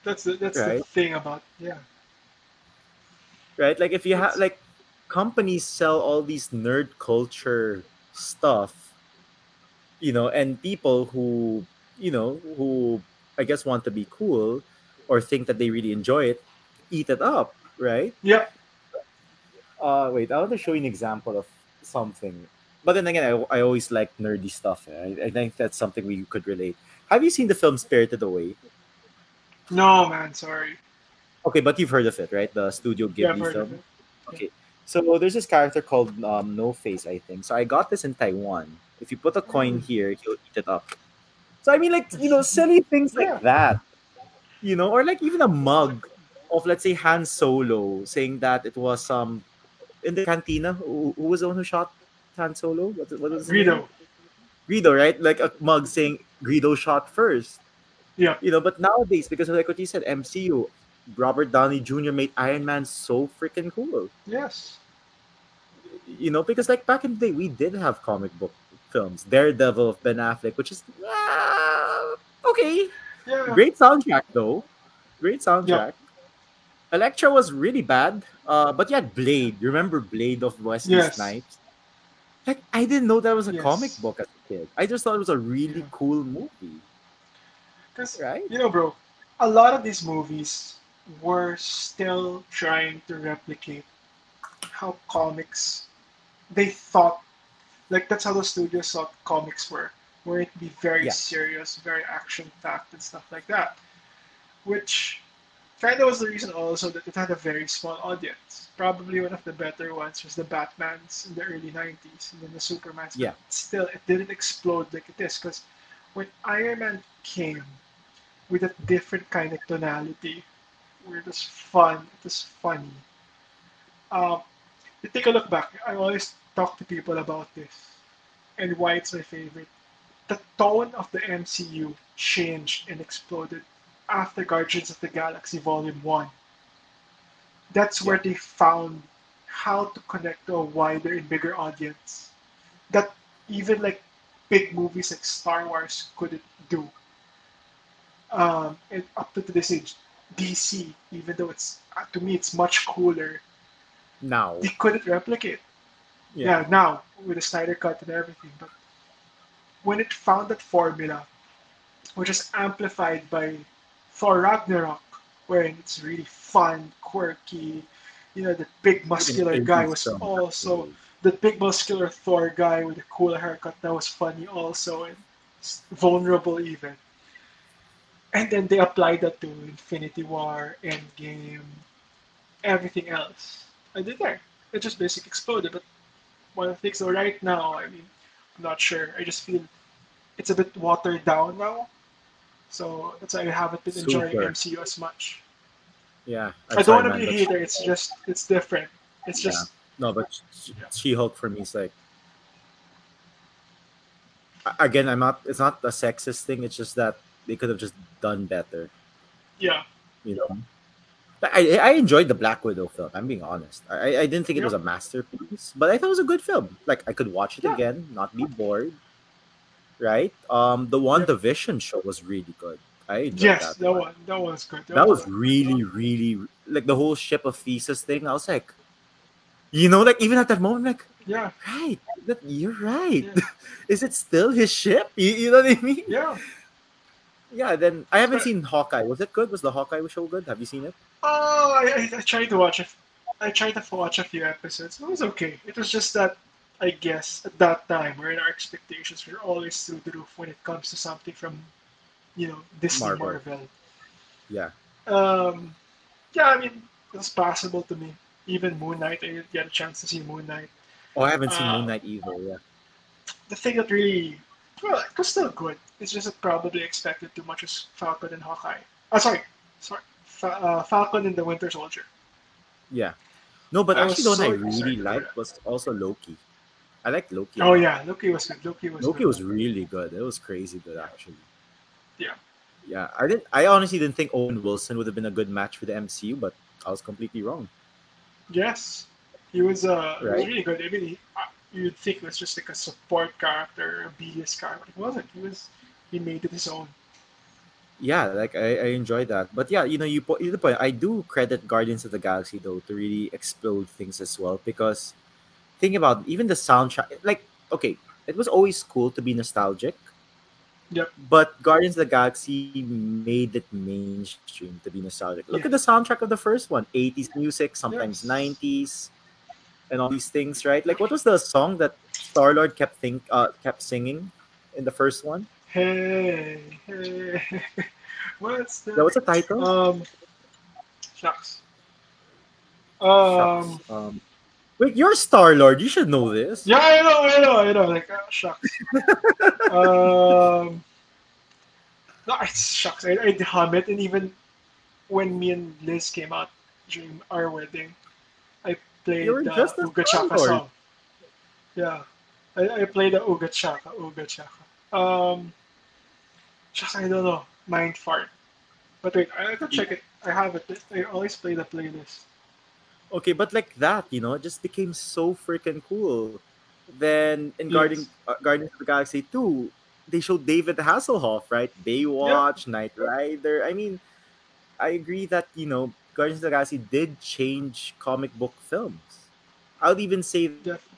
That's the that's the thing about yeah. Right? Like if you have like companies sell all these nerd culture stuff, you know, and people who you know who I guess want to be cool or think that they really enjoy it, eat it up, right? yeah. Uh, wait, I want to show you an example of something. But then again, I, I always like nerdy stuff. eh? I, I think that's something we could relate. Have you seen the film Spirited Away? No man, sorry. Okay, but you've heard of it, right? The Studio Yeah, Ghibli of film. Okay, so there's this character called um, No Face, I think. So I got this in Taiwan. If you put a coin Mm. here, he'll eat it up. So I mean, like you know, silly things like Yeah. that, you know, or like even a mug of let's say Han Solo saying that it was um in the cantina. Who, who was the one who shot Han Solo? What, what was name? Greedo. Greedo, right? Like a mug saying Greedo shot first. Yeah. You know, but nowadays, because of like what you said, MCU, Robert Downey Jr. made Iron Man so freaking cool. Yes. You know, because like back in the day, we did have comic book films. Daredevil of Ben Affleck, which is uh, okay. Yeah. Great soundtrack though. Great soundtrack. Elektra was really bad. Uh, but you had Blade. You remember Blade of Wesley Yes. Snipes? Like I didn't know that was a Yes. comic book as a kid. I just thought it was a really Yeah. cool movie, Because right? you know, bro, a lot of these movies were still trying to replicate how comics they thought like that's how the studios thought comics were, where it'd be very Yeah. serious, very action packed and stuff like that. Which kind of was the reason also that it had a very small audience. Probably one of the better ones was the Batmans in the early 90s and then the Supermans. but Yeah. Still, it didn't explode like it is because when Iron Man came with a different kind of tonality, where it was fun, it was funny. Um, you take a look back. I always talk to people about this and why it's my favorite. The tone of the MCU changed and exploded after Guardians of the Galaxy Volume 1. That's where they found how to connect to a wider and bigger audience that even like big movies like Star Wars couldn't do. Um, and up to this age, DC, even though it's uh, to me it's much cooler, Now, they couldn't replicate. yeah, Yeah, now with the Snyder cut and everything, but when it found that formula, which is amplified by Thor Ragnarok, wherein it's really fun, quirky, you know, the big muscular guy was Film, also the big muscular Thor guy with the cool haircut that was funny also and vulnerable even. And then they applied that to Infinity War, Endgame, everything else. I did there. It just basically exploded. But one of the things, so right now, I mean, I'm not sure. I just feel it's a bit watered down now. So that's why I haven't been enjoying Super. MCU as much. yeah. I don't want to be a hater. It's just it's different. It's Yeah. just No, but She Hulk for me is like again. I'm not. It's not a sexist thing. It's just that they could have just done better. yeah. You know. I, I enjoyed the Black Widow film. I'm being honest. I, I didn't think it was a masterpiece, but I thought it was a good film. Like I could watch it Yeah. again, not be bored. Right? Um, the Wanda Yeah. Vision show was really good. I enjoyed Yes, that, that one. one. That was good. That was really, really like the whole ship of Theseus thing. I was like, you know, like even at that moment, like, yeah, right, that you're right. Yeah. Is it still his ship? You, you know what I mean? yeah. Yeah. Then I haven't But- seen Hawkeye. Was it good? Was the Hawkeye show good? Have you seen it? Oh, I, I, tried to watch a, f- I tried to watch a few episodes. It was okay. It was just that I guess at that time, wherein our expectations were always through the roof when it comes to something from, you know, Disney Marvel. Marvel. Yeah. Um, yeah, I mean, it was possible to me. Even Moon Knight, I didn't get a chance to see Moon Knight. Oh, I haven't seen Uh, Moon Knight either. Yeah. The thing that really, well, it was still good. It's just probably expected too much as Falcon and Hawkeye. Oh, sorry, sorry, Fa- uh, Falcon and the Winter Soldier. Yeah. No, but I actually, the one I really liked was also Loki. I liked Loki. Oh yeah, Loki was good. Loki was Loki good. was really good. It was crazy good, actually. Yeah. Yeah, I didn't. I honestly didn't think Owen Wilson would have been a good match for the MCU, but I was completely wrong. Yes, he was. Uh, he was Right. really good. I mean, he, you'd think it was just like a support character, a B-list character. It wasn't. He was. He made it his own. Yeah, like I, I enjoyed that. But yeah, you know, you put the point. I do credit Guardians of the Galaxy though to really explode things as well because think about even the soundtrack. Like, okay, it was always cool to be nostalgic. Yep. But Guardians of the Galaxy made it mainstream to be nostalgic. Look Yeah. at the soundtrack of the first one 80s music, sometimes Yes. 90s, and all these things, right? Like, what was the song that Star Lord kept think uh, kept singing in the first one? Hey, hey, what's the? That was the title? Um, shucks. Um, Shucks. Um, wait, you're Star Lord. You should know this. yeah, I know, I know, I know. Like, uh, shucks. um, no, it's shucks. I, I hum it, and even when me and Liz came out during our wedding, played You were the just a Uga Chaka song. Yeah, I, I played the Uga Chaka, Uga Chaka. Um, shucks, I don't know. Mind fart. But wait, I have to check it. I have it. I always play the playlist. Okay, but like that, you know, it just became so freaking cool. Then in Yes. Guardian, uh, Guardians of the Galaxy 2, they showed David Hasselhoff, right? Baywatch, Knight Rider. I mean, I agree that, you know, Guardians of the Galaxy did change comic book films. I would even say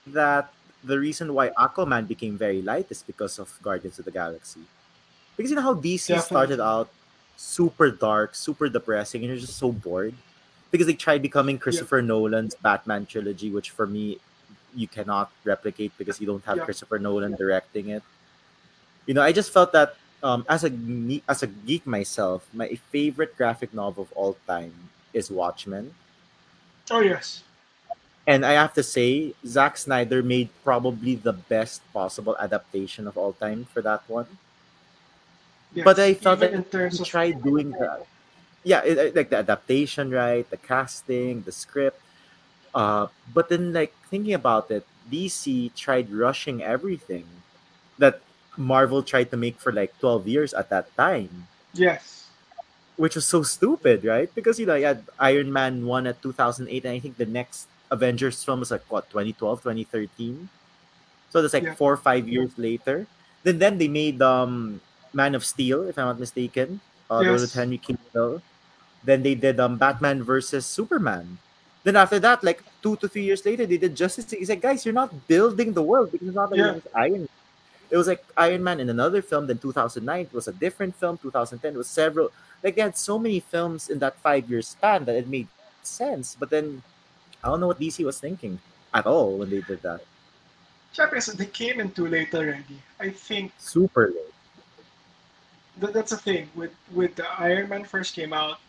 that the reason why Aquaman became very light is because of Guardians of the Galaxy. Because you know how DC started out super dark, super depressing, and you're just so bored. Because they tried becoming Christopher Nolan's Batman trilogy, which for me you cannot replicate because you don't have Yeah. Christopher Nolan directing it. You know, I just felt that um, as a as a geek myself, my favorite graphic novel of all time is Watchmen. Oh yes. And I have to say, Zack Snyder made probably the best possible adaptation of all time for that one. yes. But I felt that in terms he tried doing that. Yeah, it- like the adaptation, right? The casting, the script. Uh, but then, like thinking about it, DC tried rushing everything that Marvel tried to make for like twelve years at that time, yes. Which was so stupid, right? Because you know, you had Iron Man one at two thousand eight, and I think the next Avengers film was like what 2012, 2013. So that's like Yeah. four or five years later. Then then they made um Man of Steel, if I'm not mistaken. Uh, Yes. with Henry Cavill. Then they did um Batman versus Superman. Then after that, like two to three years later, they did Justice League. It's like, guys, you're not building the world because it's not like Yeah. Iron. It was like Iron Man in another film. Then 2009 it was a different film. 2010 it was several. Like they had so many films in that five year span that it made sense. But then I don't know what DC was thinking at all when they did that. Siyempre, so they came in too late already. I think Super late. that, that's the thing with with the Iron Man first came out,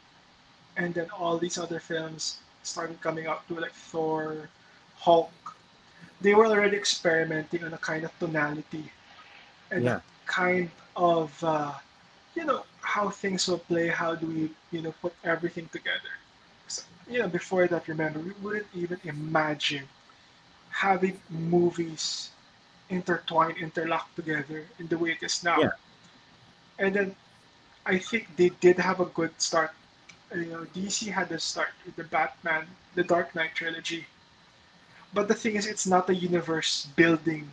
and then all these other films started coming out too, like Thor, Hulk. They were already experimenting on a kind of tonality, and Yeah. kind of uh, you know how things will play. How do we you know put everything together? So, you know, before that, remember we wouldn't even imagine having movies intertwined, interlocked together in the way it is now. Yeah. And then I think they did have a good start. You know, DC had a start with the Batman, the Dark Knight trilogy. But the thing is, it's not a universe building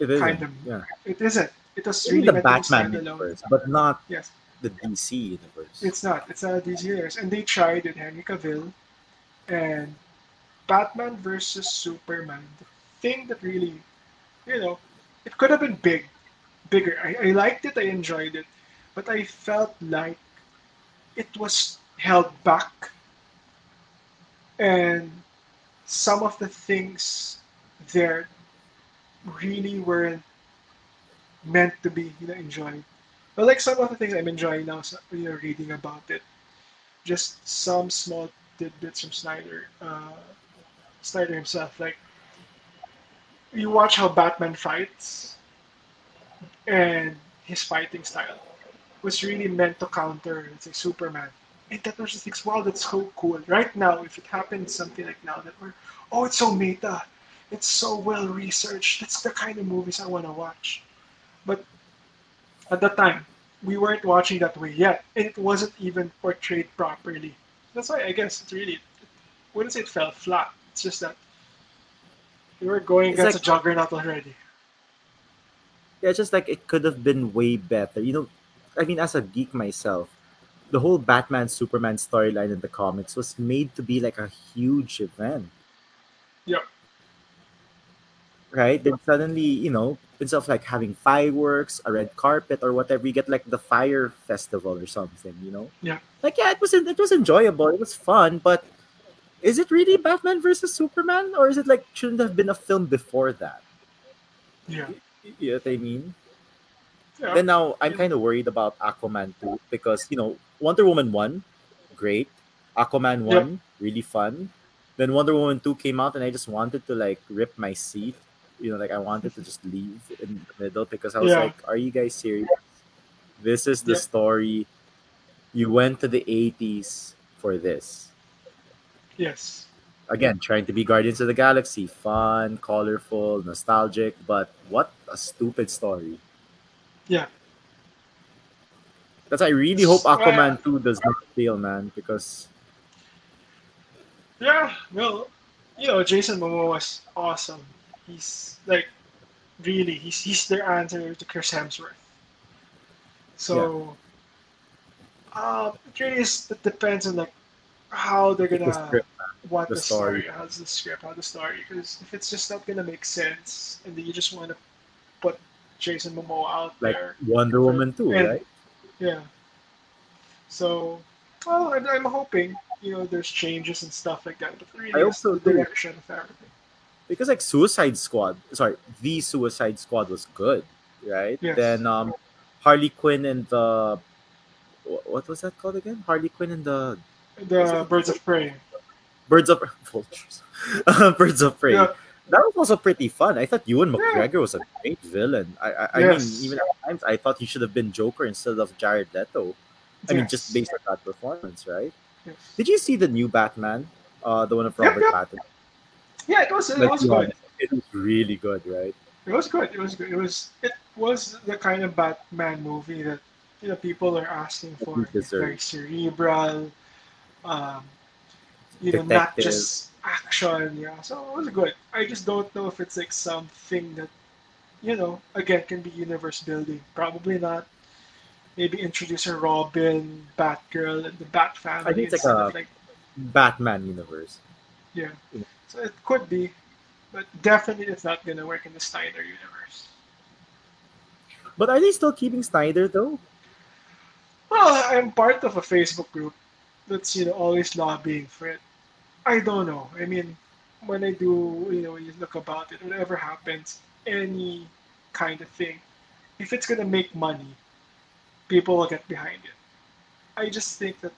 It is. kind of. Yeah. It isn't. It was really the meant to be Batman standalone. universe, but not Yes, the DC universe. it's not. It's uh, a DC universe, and they tried with Henry Cavill, and Batman versus Superman. The thing that really, you know, it could have been big, bigger. I, I liked it. I enjoyed it, but I felt like it was held back, and some of the things there really weren't meant to be you know enjoyed. But like some of the things I'm enjoying now, you know, reading about it, just some small tidbits from Snyder, uh, Snyder himself. Like you watch how Batman fights, and his fighting style was really meant to counter, let's say, Superman. And that was just thinks, wow, that's so cool. Right now, if it happens something like now that we're, oh, it's so meta, it's so well researched. That's the kind of movies I want to watch. But at that time, we weren't watching that way yet, and it wasn't even portrayed properly. That's why I guess it's really, wouldn't say it fell flat. It's just that we were going It's against like a juggernaut already. yeah, it's just like it could have been way better. You know, I mean, as a geek myself, the whole Batman Superman storyline in the comics was made to be like a huge event, Yep. Right? Then suddenly, you know, instead of like having fireworks, a red carpet, or whatever, you get like the fire festival or something. You know, Yeah. like yeah, it was it was enjoyable, it was fun, but is it really Batman versus Superman, or is it like shouldn't have been a film before that? Yeah. You know what I mean? Yeah. Then now I'm kind of worried about Aquaman too because you know Wonder Woman 1, great. Aquaman 1, really fun. Then Wonder Woman 2 came out and I just wanted to like rip my seat. You know, like I wanted to just leave in the middle because I was Yeah. like, Are you guys serious? This is the Yep. story. You went to the 80s for this. Yes. Again, trying to be Guardians of the Galaxy. Fun, colorful, nostalgic, but what a stupid story. Yeah. That's I really hope Uh, Aquaman 2 does not fail, man, because Yeah. Well, you know, Jason Momoa was awesome. He's like really he's he's their answer to Chris Hemsworth. So um it really is it depends on like how they're gonna script, what the the, story. story, how's the script, how the story. Because if it's just not gonna make sense, and then you just want to put Jason Momoa out like there, Wonder Woman too, And- right? yeah. So, well, I'm, I'm hoping you know there's changes and stuff like that, but really, I also the direction of everything. Because like Suicide Squad, sorry, the Suicide Squad was good, right? Yes. Then um, Harley Quinn and the what was that called again? Harley Quinn and the The Birds of Prey. Birds of Vultures, Birds of Prey. Yeah. That was also pretty fun. I thought Ewan Yeah. McGregor was a great villain. I, I, I Yes. mean, even at times I thought he should have been Joker instead of Jared Leto. I mean, just based on that performance, right? Yes. Did you see the new Batman? Uh, the one of Yep, Robert yep. Pattinson. Yeah, it was. It Let's was good. It was really good, right? It was good. It was good. It was. It was the kind of Batman movie that you know people are asking for. Very cerebral. Um, you know, not just action. Yeah, so it was good. I just don't know if it's like something that, you know, again can be universe building. Probably not. Maybe introduce a Robin, Batgirl, and the Bat family. I think it's like a- like Batman universe. yeah. Yeah. So it could be, but definitely it's not gonna work in the Snyder universe. But are they still keeping Snyder though? Well, I'm part of a Facebook group that's you know always lobbying for it. I don't know. I mean, when I do, you know, when you look about it, whatever happens, any kind of thing, if it's gonna make money, people will get behind it. I just think that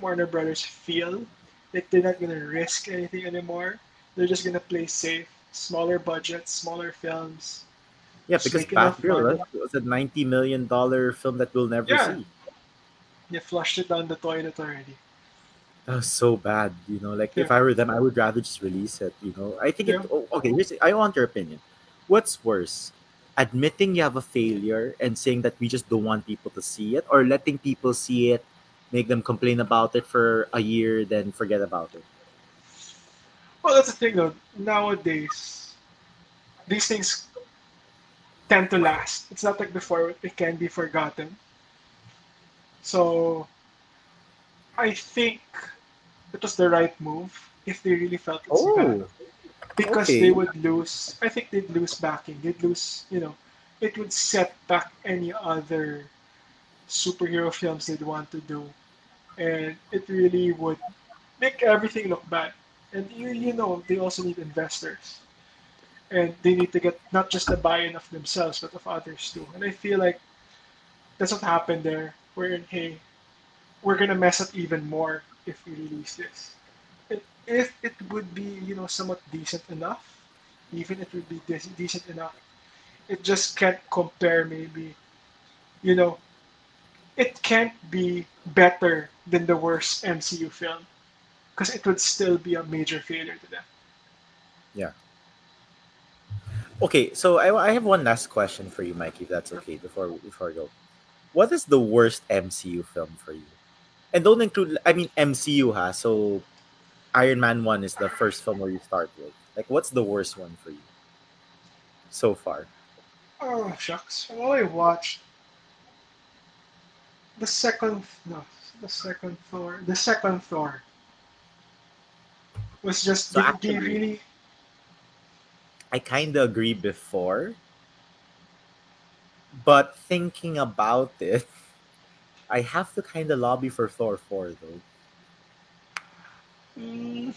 Warner Brothers feel like they're not gonna risk anything anymore. They're just gonna play safe, smaller budgets, smaller films. Yeah, because Batgirl was a ninety million dollar film that we'll never Yeah. see. You flushed it down the toilet already. That was so bad, you know. Like if I were them, I would rather just release it. You know, I think Yeah. it. Oh, okay, here's, I want your opinion. What's worse, admitting you have a failure and saying that we just don't want people to see it, or letting people see it, make them complain about it for a year, then forget about it? Well, that's the thing though. Nowadays, these things tend to last. It's not like before; it can be forgotten. So, I think it was the right move if they really felt it's oh, bad. Oh, because okay. they would lose. I think they'd lose backing. They'd lose. You know, it would set back any other superhero films they'd want to do, and it really would make everything look bad. And you, you know, they also need investors, and they need to get not just the buy-in of themselves but of others too. And I feel like that's what happened there. Wherein, hey, we're gonna mess up even more if we release this it, if it would be you know somewhat decent enough even it would be dec- decent enough it just can't compare maybe you know it can't be better than the worst MCU film because it would still be a major failure to them. Yeah. Okay, so I, I have one last question for you, Mikey, if that's okay, before before I go. What is the worst MCU film for you? And don't include I mean MCU ha, so Iron Man 1 is the first film where you start with. Like what's the worst one for you so far? Oh shucks! I only watched the second no the second Thor the second Thor was just So they actually- really I kind of agree before, but thinking about it, I have to kind of lobby for Thor 4 though. mm,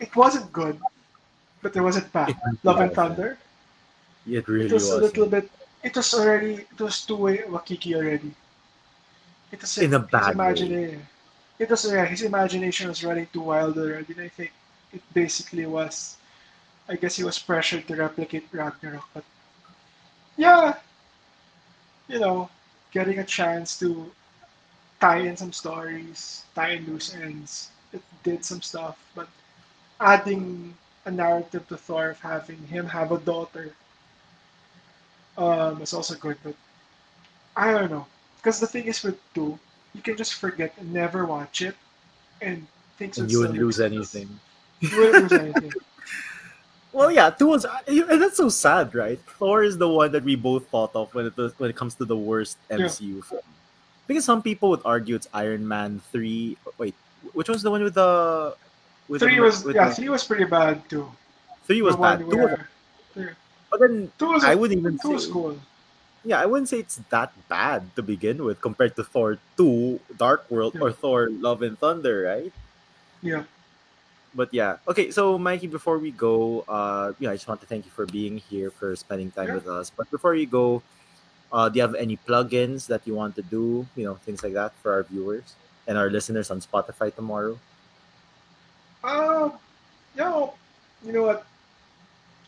it wasn't good, but it wasn't bad. Love and. Thunder. It really It was a little bit. It was already. It was too Waititi already. It was In a his bad way. imagination. It was yeah. His imagination was running too wild already. I think it basically was. I guess he was pressured to replicate Ragnarok, but yeah, you know, getting a chance to tie in some stories, tie in loose ends. It did some stuff, but adding a narrative to Thor of having him have a daughter um, is also good. But I don't know, because the thing is with two, you can just forget and never watch it, and things And you wouldn't lose anything. You wouldn't lose anything. Well, yeah, two was, and that's so sad, right? Thor is the one that we both thought of when it when it comes to the worst MCU film. Because some people would argue it's Iron Man three. Wait, which was the one with the? With Three the, was with yeah, the- three was pretty bad too. three was bad. Two was, where- but then I wouldn't even say. cool. Yeah, I wouldn't say it's that bad to begin with compared to Thor two, Dark World, Yeah. or Thor Love and Thunder, right? Yeah. but yeah okay so mikey before we go uh yeah i just want to thank you for being here for spending time Yeah. with us but before you go uh do you have any plugins that you want to do you know things like that for our viewers and our listeners on spotify tomorrow Uh, yeah, you know what?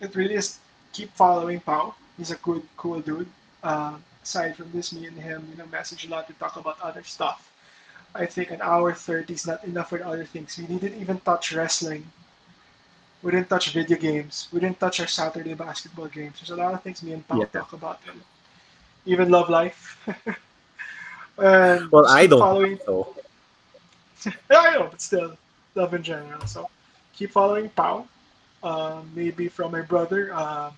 It really is keep following Pau. He's a good, cool dude. Uh, aside from this, me and him, you know, message a lot to talk about other stuff. I think an hour 30 is not enough for other things. We didn't even touch wrestling. We didn't touch video games. We didn't touch our Saturday basketball games. There's a lot of things me and Pau Yeah. talk about. And even love life. and well i don't following so I know, but still, love in general. So keep following Pau. Um, maybe from my brother. Um,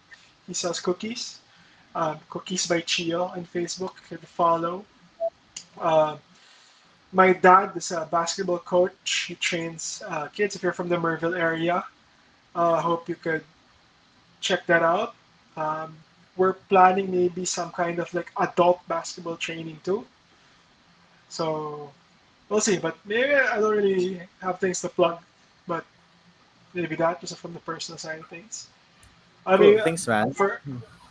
he sells cookies. Um, cookies by Chio on Facebook. You can follow. Um my dad is a basketball coach. He trains uh, kids. If you're from the Merville area, I uh, hope you could check that out. Um, we're planning maybe some kind of like adult basketball training too. So we'll see. But maybe I don't really have things to plug. But maybe that just from the personal side of things. I cool. mean, thanks man for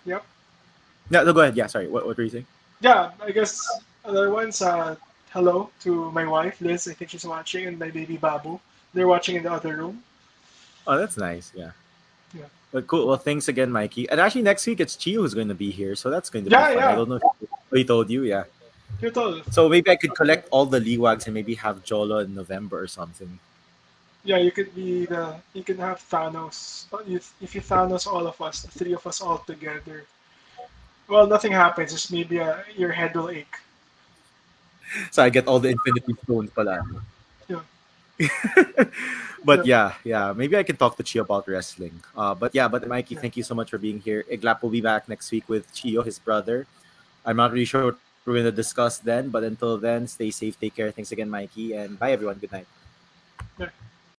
no, no go ahead yeah sorry what, what were you saying yeah, I guess other ones. Uh, hello to my wife Liz. I think she's watching, and my baby Babu. They're watching in the other room. oh that's nice yeah Yeah. but cool well thanks again mikey and actually next week it's chio who's going to be here so that's going to Yeah, be fun yeah. i don't know if he told you yeah You told so maybe i could collect all the leewags and maybe have jolo in november or something Yeah, you could be the. You can have Thanos. If, if you Thanos all of us, the three of us all together. Well, nothing happens. Just maybe uh, your head will ache. So I get all the Infinity Stones pala. Yeah. but yeah, yeah. Maybe I can talk to Chio about wrestling. Uh, but yeah, but Mikey, Yeah. thank you so much for being here. Iglap will be back next week with Chio, his brother. I'm not really sure what we're going to discuss then, but until then, stay safe, take care. Thanks again, Mikey, and bye, everyone. Good night. Yeah.